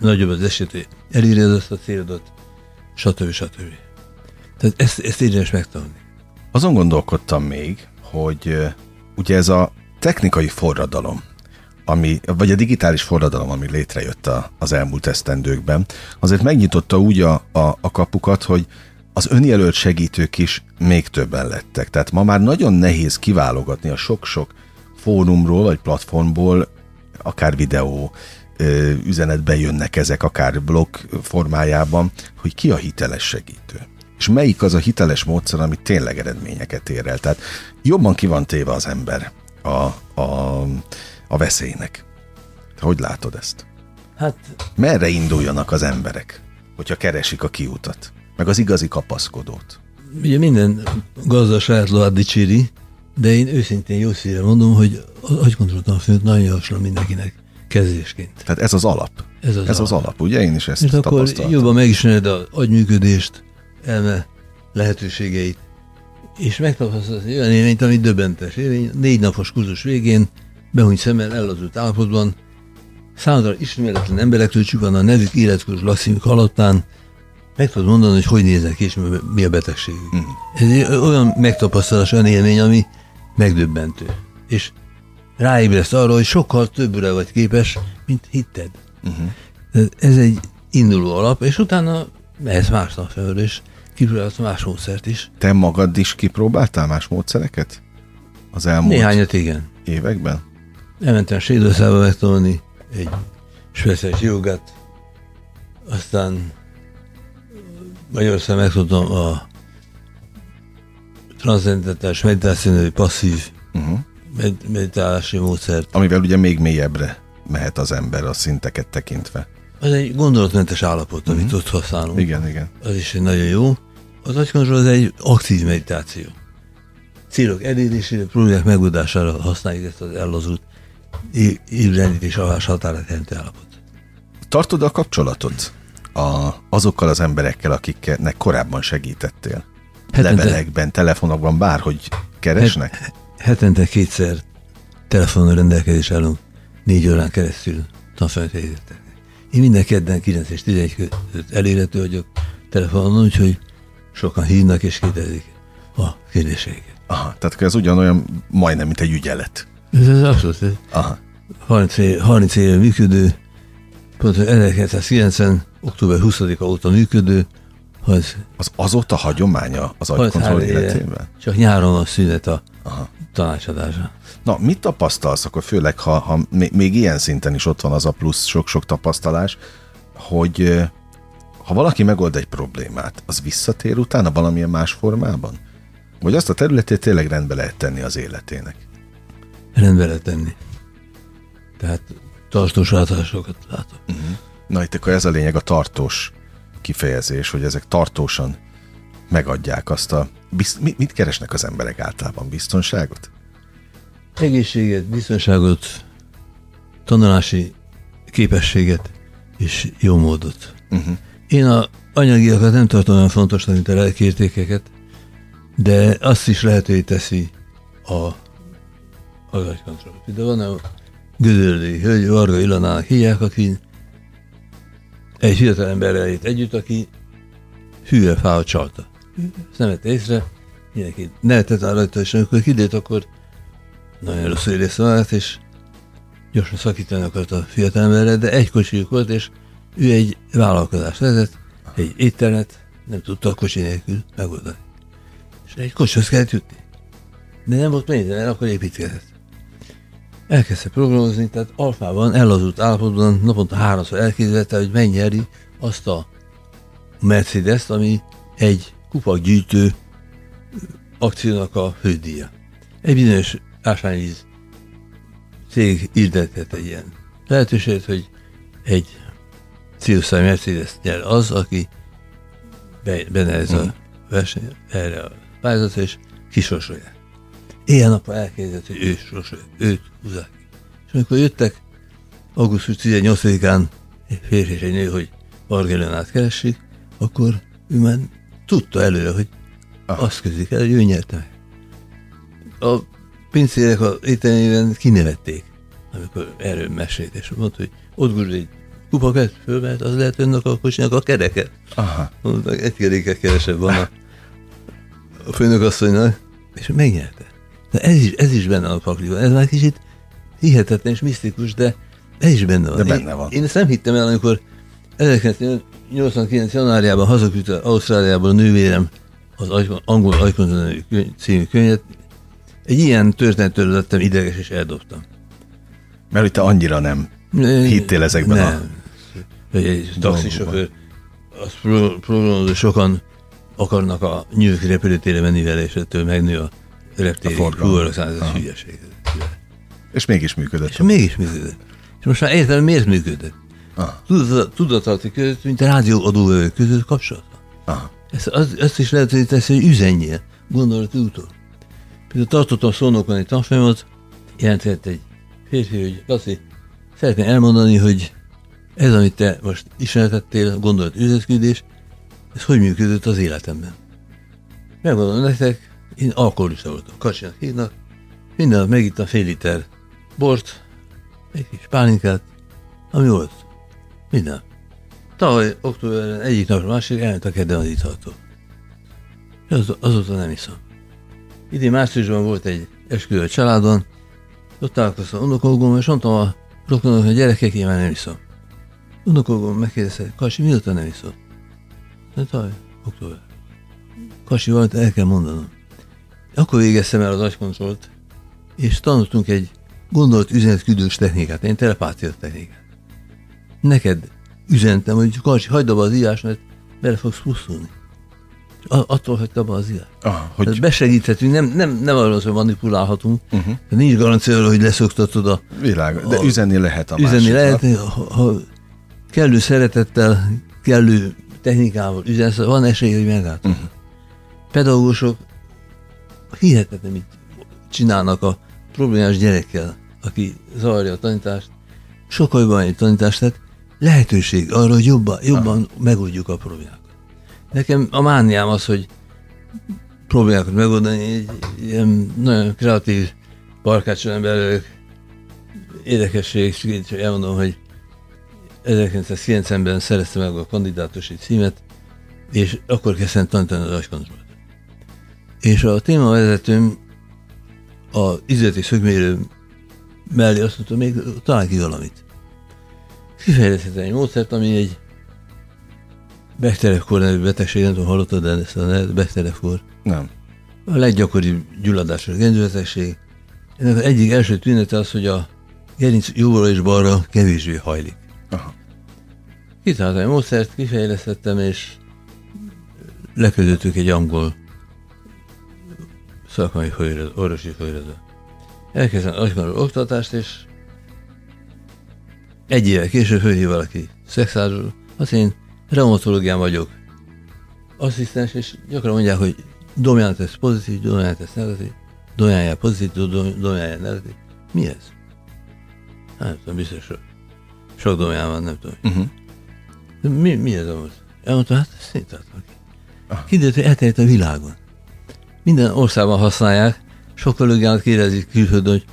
nagyobb az esélyt, hogy eléred azt a célodat, stb. stb. Tehát ezt, ezt érdemes megtanulni. Azon gondolkodtam még, hogy ugye ez a technikai forradalom, ami, vagy a digitális forradalom, ami létrejött a, az elmúlt esztendőkben, azért megnyitotta úgy a, a, a kapukat, hogy az önjelölt segítők is még többen lettek. Tehát ma már nagyon nehéz kiválogatni a sok-sok fórumról vagy platformból, akár videó üzenetbe jönnek ezek, akár blog formájában, hogy ki a hiteles segítő. És melyik az a hiteles módszer, ami tényleg eredményeket ér el. Tehát jobban ki van téve az ember a, a, a veszélynek. Hogy látod ezt? Hát... Merre induljanak az emberek, hogyha keresik a kiutat? Meg az igazi kapaszkodót? Ugye minden gazda saját lovát dicséri, de én őszintén jó szívre mondom, hogy agykontrolltan főt nagyon javaslom mindenkinek kezdésként. Tehát ez az alap. Ez az, ez alap. az alap, ugye? Én is ezt Mert akkor jobban megismered az agyműködést, elme lehetőségeit, és megtapasztalsz egy olyan élményt, ami döbbentes élmény. Négy napos kurzus végén, behúny szemmel ellazult állapotban, számodra ismeretlen emberektől csupán a nevük, életkörös lakszínük alattán meg tudod mondani, hogy hogy néznek és mi a betegségük. Mm. Ez egy olyan megtapasztalás, olyan élmény, ami megdöbbentő. És ráébreszt arra, hogy sokkal többre vagy képes, mint hitted. Uh-huh. Ez egy induló alap, és utána mehetsz másnap fel, és kipróbálsz más módszert is. Te magad is kipróbáltál más módszereket? Az elmúlt Néhányat igen. években? Elmentem Svédországba megtanulni egy speciális jogát, aztán Magyarországon megtudtam a transzendentális meditáció passzív uh-huh. meditálási módszert. Amivel ugye még mélyebbre mehet az ember a szinteket tekintve. Az egy gondolatmentes állapot, amit uh-huh. ott használunk. Igen, igen. Az is egy nagyon jó. Az agykontroll az egy aktív meditáció. Célok elérésére, problémák megoldására használjuk ezt az ellazult és alás határát jelentő állapot. Tartod a kapcsolatot a, azokkal az emberekkel, akiknek korábban segítettél? Hetente, Levelekben, telefonokban, bárhogy keresnek? Het, hetente kétszer telefonon rendelkezés állunk, négy órán keresztül tanfolyamot Én minden kedden 9 és 11 között elérhető vagyok telefonon, úgyhogy sokan hívnak és kérdezik a kérdéseiket. Aha, tehát ez ugyanolyan majdnem, mint egy ügyelet. Ez, ez abszolút. Ez Aha. 30, éve, 30 éve működő, pont 1990. október 20-a óta működő, az, az azóta hagyománya az agykontroll életében? Csak nyáron van szünet a Aha. tanácsadása. Na, mit tapasztalsz akkor, főleg ha, ha még, még ilyen szinten is ott van az a plusz sok-sok tapasztalás, hogy ha valaki megold egy problémát, az visszatér utána valamilyen más formában? Vagy azt a területét tényleg rendbe lehet tenni az életének? Rendbe lehet tenni. Tehát tartós változásokat látok. Uh-huh. Na itt akkor ez a lényeg, a tartós kifejezés, hogy ezek tartósan megadják azt a... Bizt, mit, mit keresnek az emberek általában? Biztonságot? Egészséget, biztonságot, tanulási képességet és jó módot. Uh-huh. Én a anyagiakat nem tartom olyan fontosnak, mint a lelkiértékeket, de azt is lehetővé teszi a agykontroll. De van a Gödörli hölgy, Varga Ilanának hívják, aki egy fiatal emberrel jött együtt, aki hülye fáot csalta. Ezt nem vett észre, mindenki nevetett rá rajta, és amikor kidét, akkor nagyon rosszul érezte magát, és gyorsan szakítani akart a fiatal emberre, de egy kocsijuk volt, és ő egy vállalkozást vezet, egy éttermet, nem tudta a kocsi nélkül megoldani. És egy kocsihoz kellett jutni. De nem volt pénze, mert akkor építkezett. Elkezdte programozni, tehát alfában, ellazult állapotban naponta háromszor elképzelte, hogy megnyeri azt a Mercedes-t, ami egy kupakgyűjtő akciónak a fődíja. Egy bizonyos ásványvíz cég írdetett egy ilyen lehetőséget, hogy egy Cirusza Mercedes nyer az, aki benne ez a hmm. verseny, erre a pályázat, és kisorsolják. Éjjel-nappal elkezdett, hogy ő sorsolja, őt húzzák. És amikor jöttek augusztus 18-án egy férfi és egy nő, hogy Vargelenát keressék, akkor ő már tudta előre, hogy Aha. azt közlik el, hogy ő nyerte meg. A pincérek a ételében kinevették, amikor erről mesélt, és mondta, hogy ott gurul egy kupakát, fölmehet, az lehet önnek a kocsinak a kereke. Aha. Mondták, egy keréke kevesebb van a, a főnök asszonynak, és megnyerte. De ez is, ez is benne van a pakliban. Ez már kicsit hihetetlen és misztikus, de ez is benne van. De benne én, van. Én ezt nem hittem el, amikor 1989. januárjában hazaküldte Ausztráliából a nővérem az angol Ajkon című könyvet. Egy ilyen történetről lettem ideges és eldobtam. Mert hogy te annyira nem hittél ezekben nem. a Hogy egy taxisofőr, azt hogy sokan akarnak a New York repülőtérre menni vele, és ettől megnő a reptéri A hülyeség. És mégis működött. És mégis működött. És most már értem, miért működött. Tudat- Tudatalati között, mint a rádióadóvevők között kapcsolat. Ezt, az, azt is lehet, hogy teszi, hogy üzenjél gondolati úton. Például tartottam szónokon egy tanfolyamot, jelentett egy férfi, hogy Laci, szeretném elmondani, hogy ez, amit te most ismertettél, gondolat üzletküldés, ez hogy működött az életemben. Megmondom nektek, én alkoholista voltam, kacsinak hívnak, minden nap megittem fél liter bort, egy kis pálinkát, ami volt. Minden. Tavaly októberben egyik napra másik elment a kedden az italtól. Az, azóta nem iszom. Idén márciusban volt egy esküvő a családon, ott találkoztam unokogom, és mondtam a rokonok, hogy gyerekek, én már nem iszom. Unokogom megkérdezte, Kasi, mióta nem iszol? Hát tavaly, október. Kasi, valamit el kell mondanom. Akkor végeztem el az agykontrollt, és tanultunk egy gondolat üzenetküldős technikát, egy telepátia technikát. Neked üzentem, hogy Karcsi, hagyd abba az írás, mert bele fogsz pusztulni. Attól hagyta abba az írás. Ah, Hogy hogy besegíthetünk, nem, nem, nem arról, hogy manipulálhatunk, Mhm. uh-huh. de nincs garancia arra, hogy leszoktatod a világos, de a- üzenni lehet a üzenni másiknak. lehet, ha, ha kellő szeretettel, kellő technikával üzensz, van esély, hogy megálltok. Mhm. Uh-huh. Pedagógusok hihetetlen, mit csinálnak a problémás gyerekkel, aki zavarja a tanítást, sokkal jobban egy tanítást, tehát lehetőség arra, hogy jobban, jobban megoldjuk a problémákat. Nekem a mániám az, hogy problémákat megoldani, egy ilyen nagyon kreatív barkácsolán belőle érdekesség, csak elmondom, hogy 1990-ben szereztem meg a kandidátusi címet, és akkor kezdtem tanítani az agykontrollt. És a témavezetőm a üzleti szögmérő mellé azt mondta, még talán ki valamit. Kifejlesztettem egy módszert, ami egy Bechterew-kór nevű betegség, nem tudom, hallottad de ezt a nevet. Nem. A leggyakoribb gyulladásos gerincbetegség. Ennek az egyik első tünete az, hogy a gerinc jobbra és balra kevésbé hajlik. Aha. Kitaláltam egy módszert, kifejlesztettem, és leküldöttük egy angol szakmai folyosó, orvosi folyosóra. Elkezdtem agykonról oktatást, és egy évvel később fölhív valaki szexáról, azt én reumatológián vagyok asszisztens, és gyakran mondják, hogy dominant pozitív, dominant negatív, dominálja pozitív, dom- dominálja negatív. Mi ez? Hát, nem tudom, biztos sok, sok dominán van, nem tudom. Uh-huh. Mi, mi ez a most? Elmondta, hát ezt szétadtam ki. Ah. Kiderült, hogy elterjedt a világon. Minden országban használják, sok kollégámat kérdezik külföldön, hogy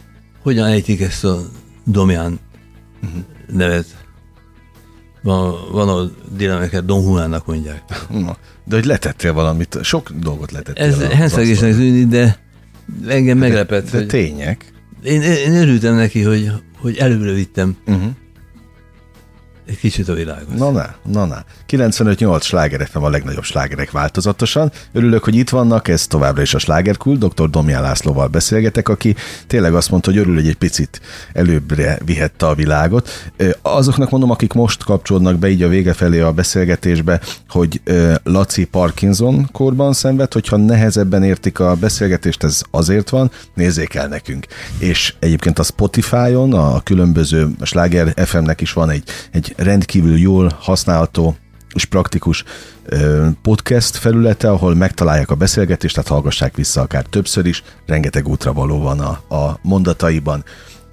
hogyan ejtik ezt a domján Uh-huh. nevet. Van, van a délemeket Don Juannak mondják. Na, de hogy letettél valamit, sok dolgot letettél. Ez henszegésnek tűnik, de engem meglepett, De hogy tények. én, én örültem neki, hogy, hogy előre vittem Uh-huh. egy kicsit a világot. Na, na, na, na. 95-8 sláger FM a legnagyobb slágerek változatosan. Örülök, hogy itt vannak, ez továbbra is a slágerkult. Dr. Domján Lászlóval beszélgetek, aki tényleg azt mondta, hogy örül, hogy egy picit előbbre vihette a világot. Azoknak mondom, akik most kapcsolódnak be így a vége felé a beszélgetésbe, hogy Laci Parkinson korban szenved, hogyha nehezebben értik a beszélgetést, ez azért van, nézzék el nekünk. És egyébként a Spotify-on, a különböző Sláger FM-nek is van egy, egy rendkívül jól használható és praktikus podcast felülete, ahol megtalálják a beszélgetést, tehát hallgassák vissza akár többször is, rengeteg útra való van a, a mondataiban.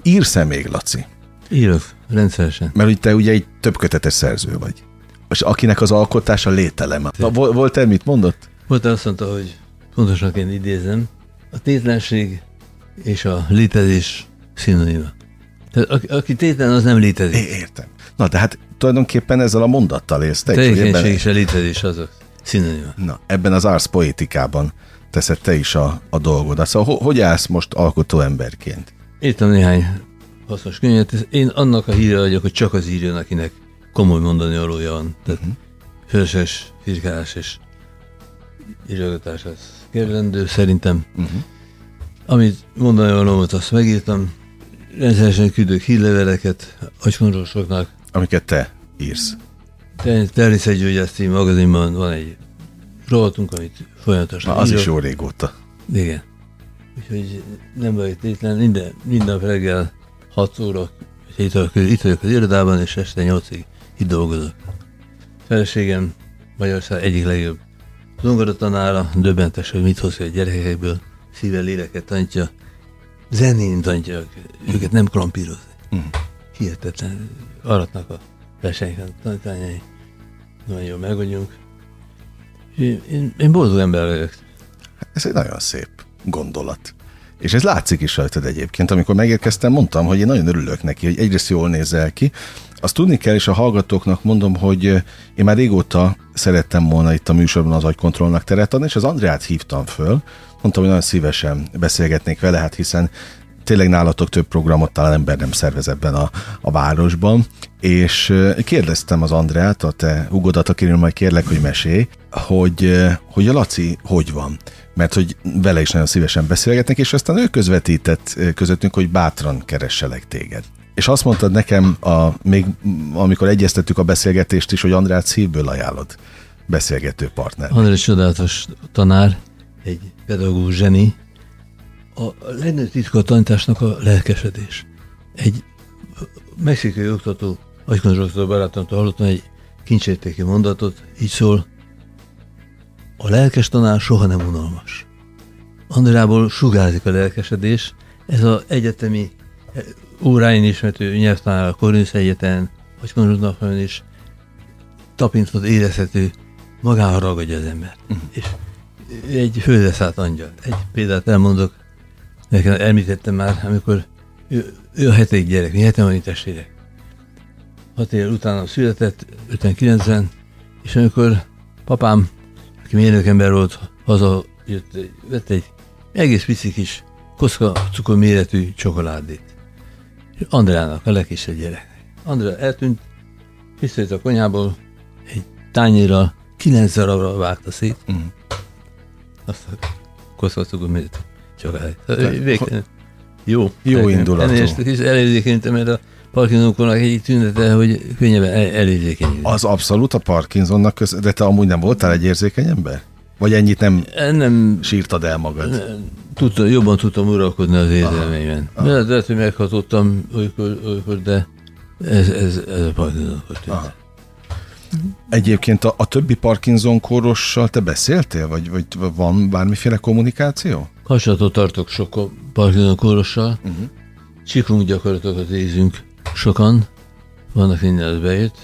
Írsz-e még, Laci? Írok rendszeresen. Mert hogy te ugye egy több kötetes szerző vagy. És akinek az alkotása lételem. Na, vol- volt-e, mit mondott? Volt azt mondta, hogy pontosan én idézem, a tétlenség és a létezés szinonima. Tehát aki, aki tétlen, az nem létezik. É, értem. Na, de hát tulajdonképpen ezzel a mondattal élsz te is, hogy Tevékenység és a létezés azok szinonima. na, ebben az Ars poetikában teszed te is a, a dolgodat. Szóval ho, hogy állsz most alkotó emberként? Írtam néhány hasznos könyvet. Én annak a híre vagyok, hogy csak az írjon, akinek komoly mondani valója van. Tehát uh-huh. fölöses firkálás és írogatás az kerülendő szerintem. Uh-huh. Amit mondani való volt, azt megírtam. Rendszeresen küldök hírleveleket agykonzsósoknak. Amiket te írsz. Természetgyógyászati magazinban van egy rovatunk, amit folyamatosan Na, az írok. is jó régóta. Igen. Úgyhogy nem vagyok tétlen, minden, minden reggel 6 óra, 7 óra közül itt vagyok az irodában, és este 8-ig itt dolgozok. Feleségem Magyarország egyik legjobb zongoratanára, döbbentes, hogy mit hoz a gyerekekből, szíve léleket tanítja, zenén tanítja őket, nem klampírozni. Mm. Hihetetlen, aratnak a versenyeken tanítványai, nagyon jól megvagyunk. Én, én, boldog ember vagyok. Ez egy nagyon szép gondolat. És ez látszik is rajtad egyébként. Amikor megérkeztem, mondtam, hogy én nagyon örülök neki, hogy egyrészt jól nézel ki. Azt tudni kell, és a hallgatóknak mondom, hogy én már régóta szerettem volna itt a műsorban az agykontrollnak teret adni, és az Andrát hívtam föl, mondtam, hogy nagyon szívesen beszélgetnék vele, hát hiszen tényleg nálatok több programot talán ember nem szervez ebben a, a városban, és kérdeztem az Andrát, a te hugodat, akiről majd kérlek, hogy mesélj, hogy, hogy a Laci hogy van mert hogy vele is nagyon szívesen beszélgetnek, és aztán ő közvetített közöttünk, hogy bátran keresselek téged. És azt mondtad nekem, a, még amikor egyeztettük a beszélgetést is, hogy Andrát szívből ajánlod beszélgető partner. András csodálatos tanár, egy pedagógus zseni. A legnagyobb titka a tanításnak a lelkesedés. Egy mexikai oktató, agykonzsoltó barátomtól hallottam egy kincsértéki mondatot, így szól, a lelkes tanár soha nem unalmas. Andrából sugárzik a lelkesedés, ez az egyetemi eh, óráin ismertő nyelvtanár a Korinsz Egyetem, vagy Konrad is tapintott, érezhető, magára ragadja az ember. Uh-huh. És egy földeszállt angyal. Egy példát elmondok, nekem említettem már, amikor ő, ő a hetedik gyerek, mi heten testvérek. Hat év utána született, 59-ben, és amikor papám aki mérnökember volt, haza jött, vett egy egész pici kis koszka cukor méretű csokoládét. És Andrának, a legkisebb gyerek. Andrá eltűnt, visszajött a konyhából, egy tányérra, kilenc darabra vágta szét. Mm. Azt a koszka cukor méretű csokoládét. Jó. Jó indulatú. Ennél is elérzékenyítem, mert a Parkinsonnak egy tünete, hogy könnyebben el, elérzékeny. Az abszolút a Parkinsonnak köz, de te amúgy nem voltál egy érzékeny ember? Vagy ennyit nem, nem sírtad el magad? Nem, tudtam, jobban tudtam uralkodni az érzelmeimen. Lehet, hogy meghatottam olykor, olykor de ez, ez, ez a Parkinson Egyébként a, a többi Parkinson kórossal te beszéltél, vagy, vagy van bármiféle kommunikáció? Hasonlatot tartok sok Parkinson kórossal. Uh-huh. Mhm. Csiklunk gyakorlatokat nézünk sokan, vannak minden az bejött,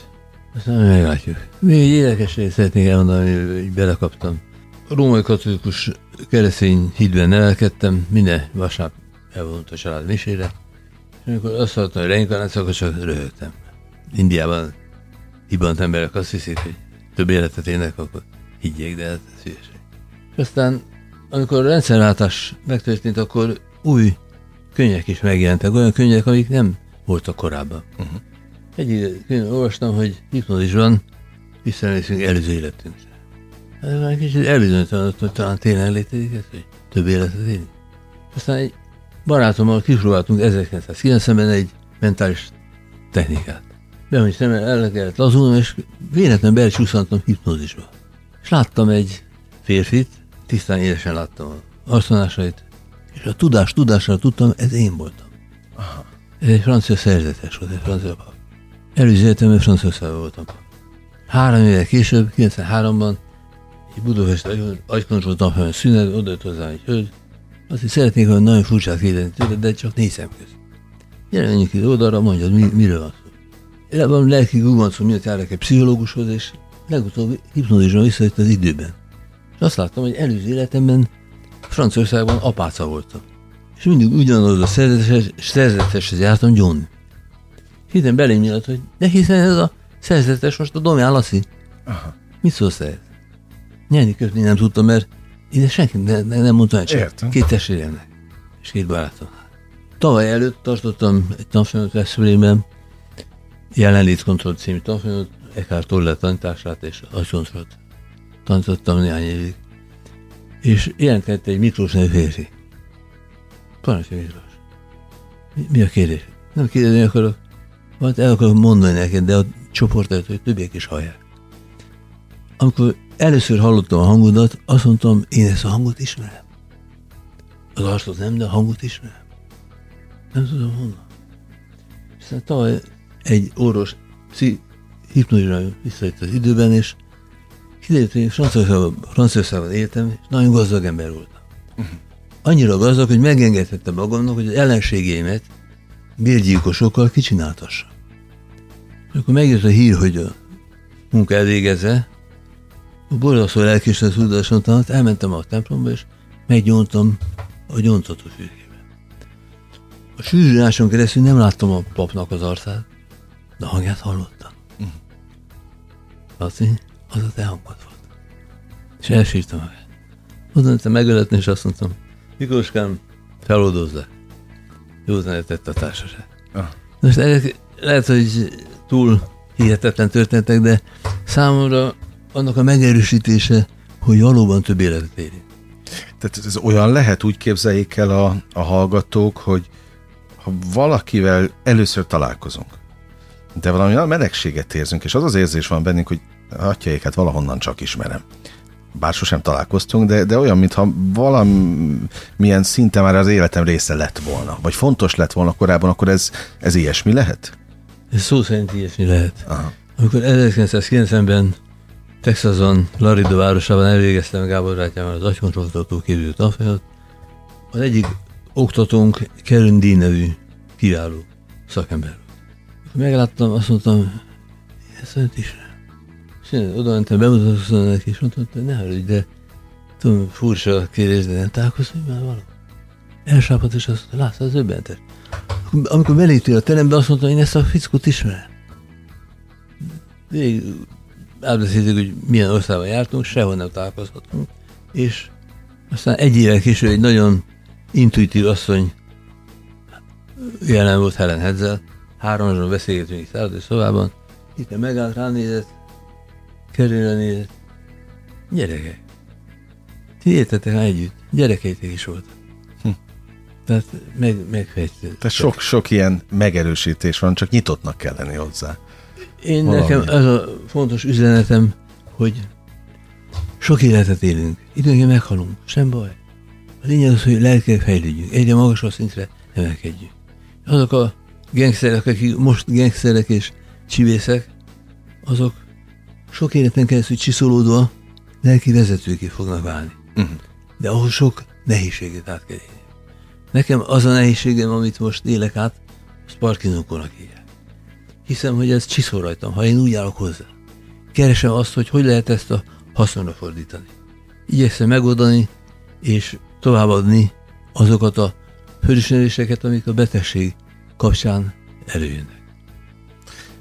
aztán meglátjuk. Még egy érdekességet szeretnék elmondani, hogy belekaptam. A római katolikus keresztény hídben nevelkedtem, minden vasárnap elvonult a család misére, és amikor azt hallottam, hogy reinkarnáció, akkor csak röhögtem. Indiában hibant emberek azt hiszik, hogy több életet élnek, akkor higgyék, de hát ez hülyeség. És aztán, amikor a rendszerváltás megtörtént, akkor új könyvek is megjelentek, olyan könyvek, amik nem voltak korábban. Uh-huh. Egy könyvet olvastam, hogy hipnózisban visszanézünk előző életünkre. Ez már kicsit elbizonyítanak, hogy talán tényleg létezik ez, hogy több életet élünk. Aztán egy barátommal kipróbáltunk 1990-ben egy mentális technikát. Bemegy szemben, el kellett lazulnom, és véletlenül be is hipnózisba. És láttam egy férfit, tisztán élesen láttam a arcvonásait, és a tudás tudással tudtam, ez én voltam. Aha. Ez egy francia szerzetes volt, egy francia pap. Előző életemben Franciaországban voltam. Három éve később, 93-ban, egy Budapest agykontroll tanfolyam szünet, oda jött hozzám egy hölgy, azt hogy szeretnék, hogy nagyon furcsát kérdezni tőle, de csak négy szem közt. Jelenjük ki oldalra, mondjad, mi, miről van Én van lelki gubancom miatt járok egy pszichológushoz, és legutóbb hipnózisban visszajött az időben. És azt láttam, hogy előző életemben Franciaországban apáca voltam. És mindig ugyanaz a szerzeteshez, szerzeteshez jártam John. Hittem belém nyilat, hogy de hiszen ez a szerzetes most a Domján Lassi. Aha. Mit szólsz ehhez? Nyerni kötni nem tudtam, mert Én senki ne, ne, nem mondtam el, Értem. két testvéremnek, és két barátom. Tavaly előtt tartottam egy tanfolyamot Veszprémben, jelenlétkontroll című tanfolyamot, Eckhart Tolle tanítását és agykontrollt tanítottam néhány évig. És jelentkezett egy Miklós nevű férfi. Parancsolj Miklós. Mi, mi a kérdés? Nem kérdezni akarok. Majd el akarok mondani neked, de a csoport előtt, hogy többiek is hallják. Amikor először hallottam a hangodat, azt mondtam, én ezt a hangot ismerem. Az arcot nem, de a hangot ismerem. Nem tudom honnan. Aztán tavaly egy orvos pszi, hipnózsra visszajött az időben, és kiderült, hogy Franciaországban, Franciaországban éltem, és nagyon gazdag ember voltam. Annyira gazdag, hogy megengedhettem magamnak, hogy az ellenségeimet bérgyilkosokkal kicsináltassam. És akkor megjött a hír, hogy a munka elvégezze, a borzasztó lelkismer tudáson tanált, elmentem a templomba, és meggyóntam a gyóntató fürkébe. A sűrűráson keresztül nem láttam a papnak az arcát, de a hangját hallottam. Laci, az a te hangod volt. És elsírtam meg. Oda mentem megöletni, és azt mondtam, Miklóskám, feloldózzak. Jó tett a társaság. Ah. Most ezek lehet, hogy túl hihetetlen történetek, de számomra annak a megerősítése, hogy valóban több életet érünk. Tehát ez olyan lehet, úgy képzeljék el a, a hallgatók, hogy ha valakivel először találkozunk, de valami melegséget érzünk, és az az érzés van bennünk, hogy atyaiket valahonnan csak ismerem. Bár sosem találkoztunk, de, de olyan, mintha valamilyen szinten már az életem része lett volna, vagy fontos lett volna korábban, akkor ez, ez ilyesmi lehet? Ez szó szerint ilyesmi lehet. Aha. Amikor 1990-ben Texason, Laredo városában elvégeztem Gábor Rátyával az agykontrolltató képző tanfolyamot, az egyik oktatónk Karen D. nevű kiváló szakember megláttam, azt mondtam, ezt önt is. És oda mentem, bemutatkoztam neki, és mondtam, hogy ne haragudj, de tudom, furcsa kérdés, de nem találkoztunk már valami. Elsápadt, és azt mondta, látsz, az öbbentes. Akkor, amikor beléptél a terembe, azt mondta, én ezt a fickót ismerem. Végig elbeszéltük, hogy milyen országban jártunk, sehol nem találkozhatunk, és aztán egy évvel később egy nagyon intuitív asszony jelen volt Helen Hedzel, háromazon beszélgetünk itt szállodai szobában, itt megállt, ránézett, kerülre nézett, gyerekek, ti éltetek már együtt, gyerekeitek is volt. Hm. Tehát meg, megfejtett. Tehát sok-sok ilyen megerősítés van, csak nyitottnak kell lenni hozzá. Én Valami. nekem ez a fontos üzenetem, hogy sok életet élünk, időnként meghalunk, sem baj. A lényeg az, hogy lelkileg fejlődjünk, egyre magasabb szintre emelkedjünk. Azok a gengszerek, akik most gengszerek és csivészek, azok sok életen keresztül csiszolódva lelki vezetőké fognak válni. Uh-huh. De ahhoz sok nehézséget át kell élni. Nekem az a nehézségem, amit most élek át, azt Parkinsonkornak hívják. Hiszem, hogy ez csiszol rajtam, ha én úgy állok hozzá. Keresem azt, hogy hogy lehet ezt a haszonra fordítani. Igyekszem megoldani és továbbadni azokat a fölismeréseket, amik a betegség kapcsán előjönnek.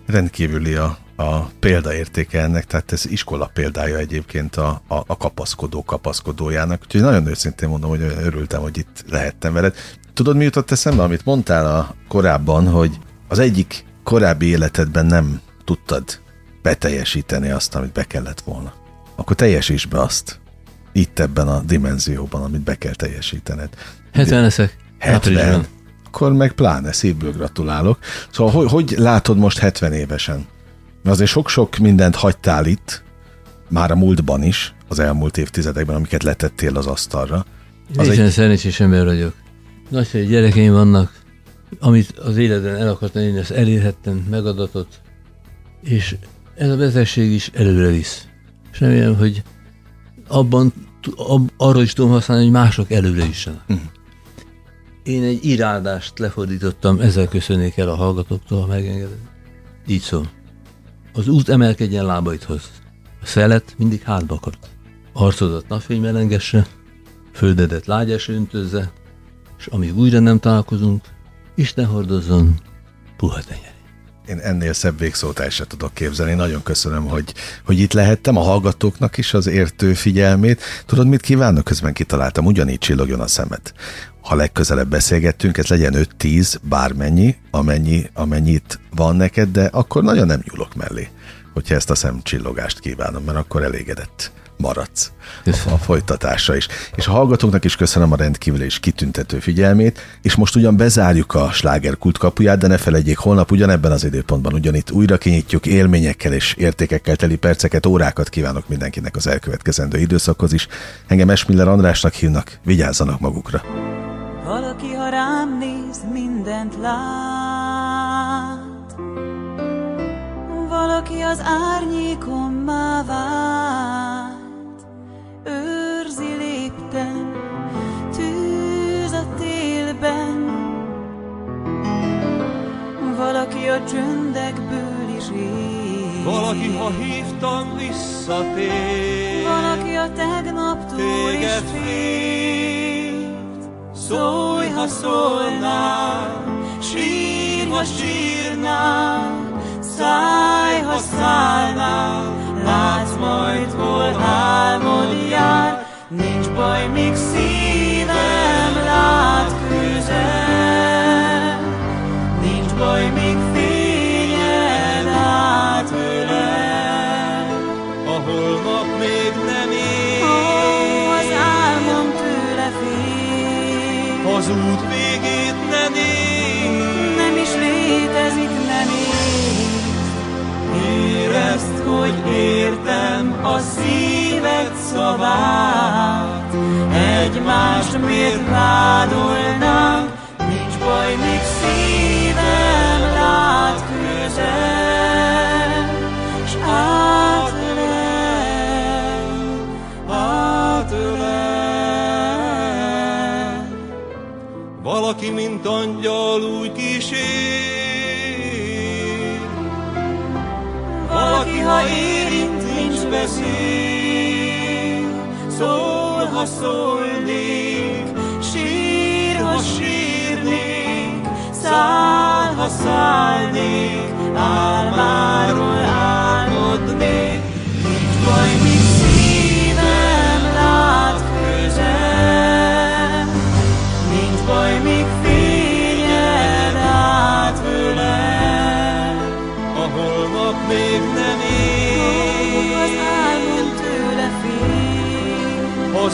Rendkívüli a, a példaértéke ennek, tehát ez iskola példája egyébként a, a, a kapaszkodó kapaszkodójának, úgyhogy nagyon őszintén mondom, hogy örültem, hogy itt lehettem veled. Tudod, mi jutott eszembe, amit mondtál a korábban, hogy az egyik korábbi életedben nem tudtad beteljesíteni azt, amit be kellett volna. Akkor teljesíts be azt. Itt ebben a dimenzióban, amit be kell teljesítened. 70 leszek. 70. áprilisban. Akkor meg pláne szívből gratulálok. Szóval hogy, hogy látod most 70 évesen? Azért sok-sok mindent hagytál itt, már a múltban is, az elmúlt évtizedekben, amiket letettél az asztalra. Az egy, szerencsés ember vagyok. Nagyszerű gyerekeim vannak, amit az életben el akartam én ezt elérhettem, megadatott, és ez a betegség is előre visz. És remélem, hogy abban ab, arra is tudom használni, hogy mások előre jussanak. Mhm. Én egy irádást lefordítottam, ezzel köszönnék el a hallgatóktól, ha megengeded. Így szól. Az út emelkedjen lábaidhoz. A szelet mindig hátba akart. Arcodat napfény melengesse, földedet lágyas öntözze, és amíg újra nem találkozunk, Isten hordozzon puha tenyerén. Én ennél szebb végszót se tudok képzelni. Nagyon köszönöm, hogy, hogy itt lehettem, a hallgatóknak is az értő figyelmét. Tudod, mit kívánok? Közben kitaláltam, ugyanígy csillogjon a szemet. Ha legközelebb beszélgettünk, ez legyen 5-10, bármennyi, amennyi, amennyit van neked, de akkor nagyon nem nyúlok mellé, hogyha ezt a szemcsillogást kívánom, mert akkor elégedett maradsz a folytatásra is. És a hallgatóknak is köszönöm a rendkívül és kitüntető figyelmét, és most ugyan bezárjuk a slágerkult kapuját, de ne felejtjék, holnap ugyanebben az időpontban ugyanitt újra kinyitjuk élményekkel és értékekkel teli perceket, órákat kívánok mindenkinek az elkövetkezendő időszakhoz is. Engem Esmiller Andrásnak hívnak, vigyázzanak magukra. Valaki, ha rám néz, mindent lát. Valaki az árnyékommá vált. Őrzi lépten, tűz a télben. Valaki a csöndekből is él. Valaki, ha hívtam, visszatér. Valaki a tegnaptól is félt. Szólj, ha szólnál, sír, ha sírnál, szállj, ha szállnál, látsz majd, hol álmod jár, nincs baj, míg szívem lát közel, nincs baj, míg fényed átölel. A holnap még nem Ó, az ér. álmom tőle fél, Az út végét hogy értem a szíved szavát, Egymást miért vádolnánk, nincs baj, még szívem lát közel, s átölel, átölel. Valaki, mint angyal úgy kísér. Valaki, ha érint, nincs beszél, szól, ha szólnék, sír, ha sírnék, száll, ha szállnék, álmáról álmodnék,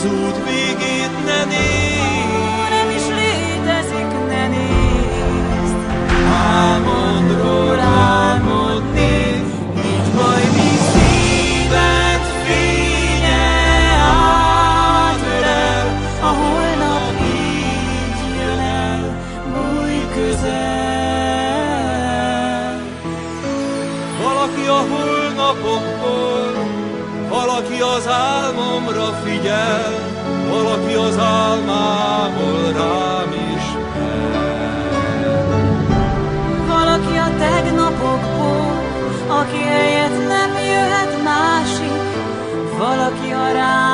fél, aki helyett nem jöhet másik, valaki a rám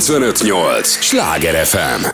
958! Sláger FM!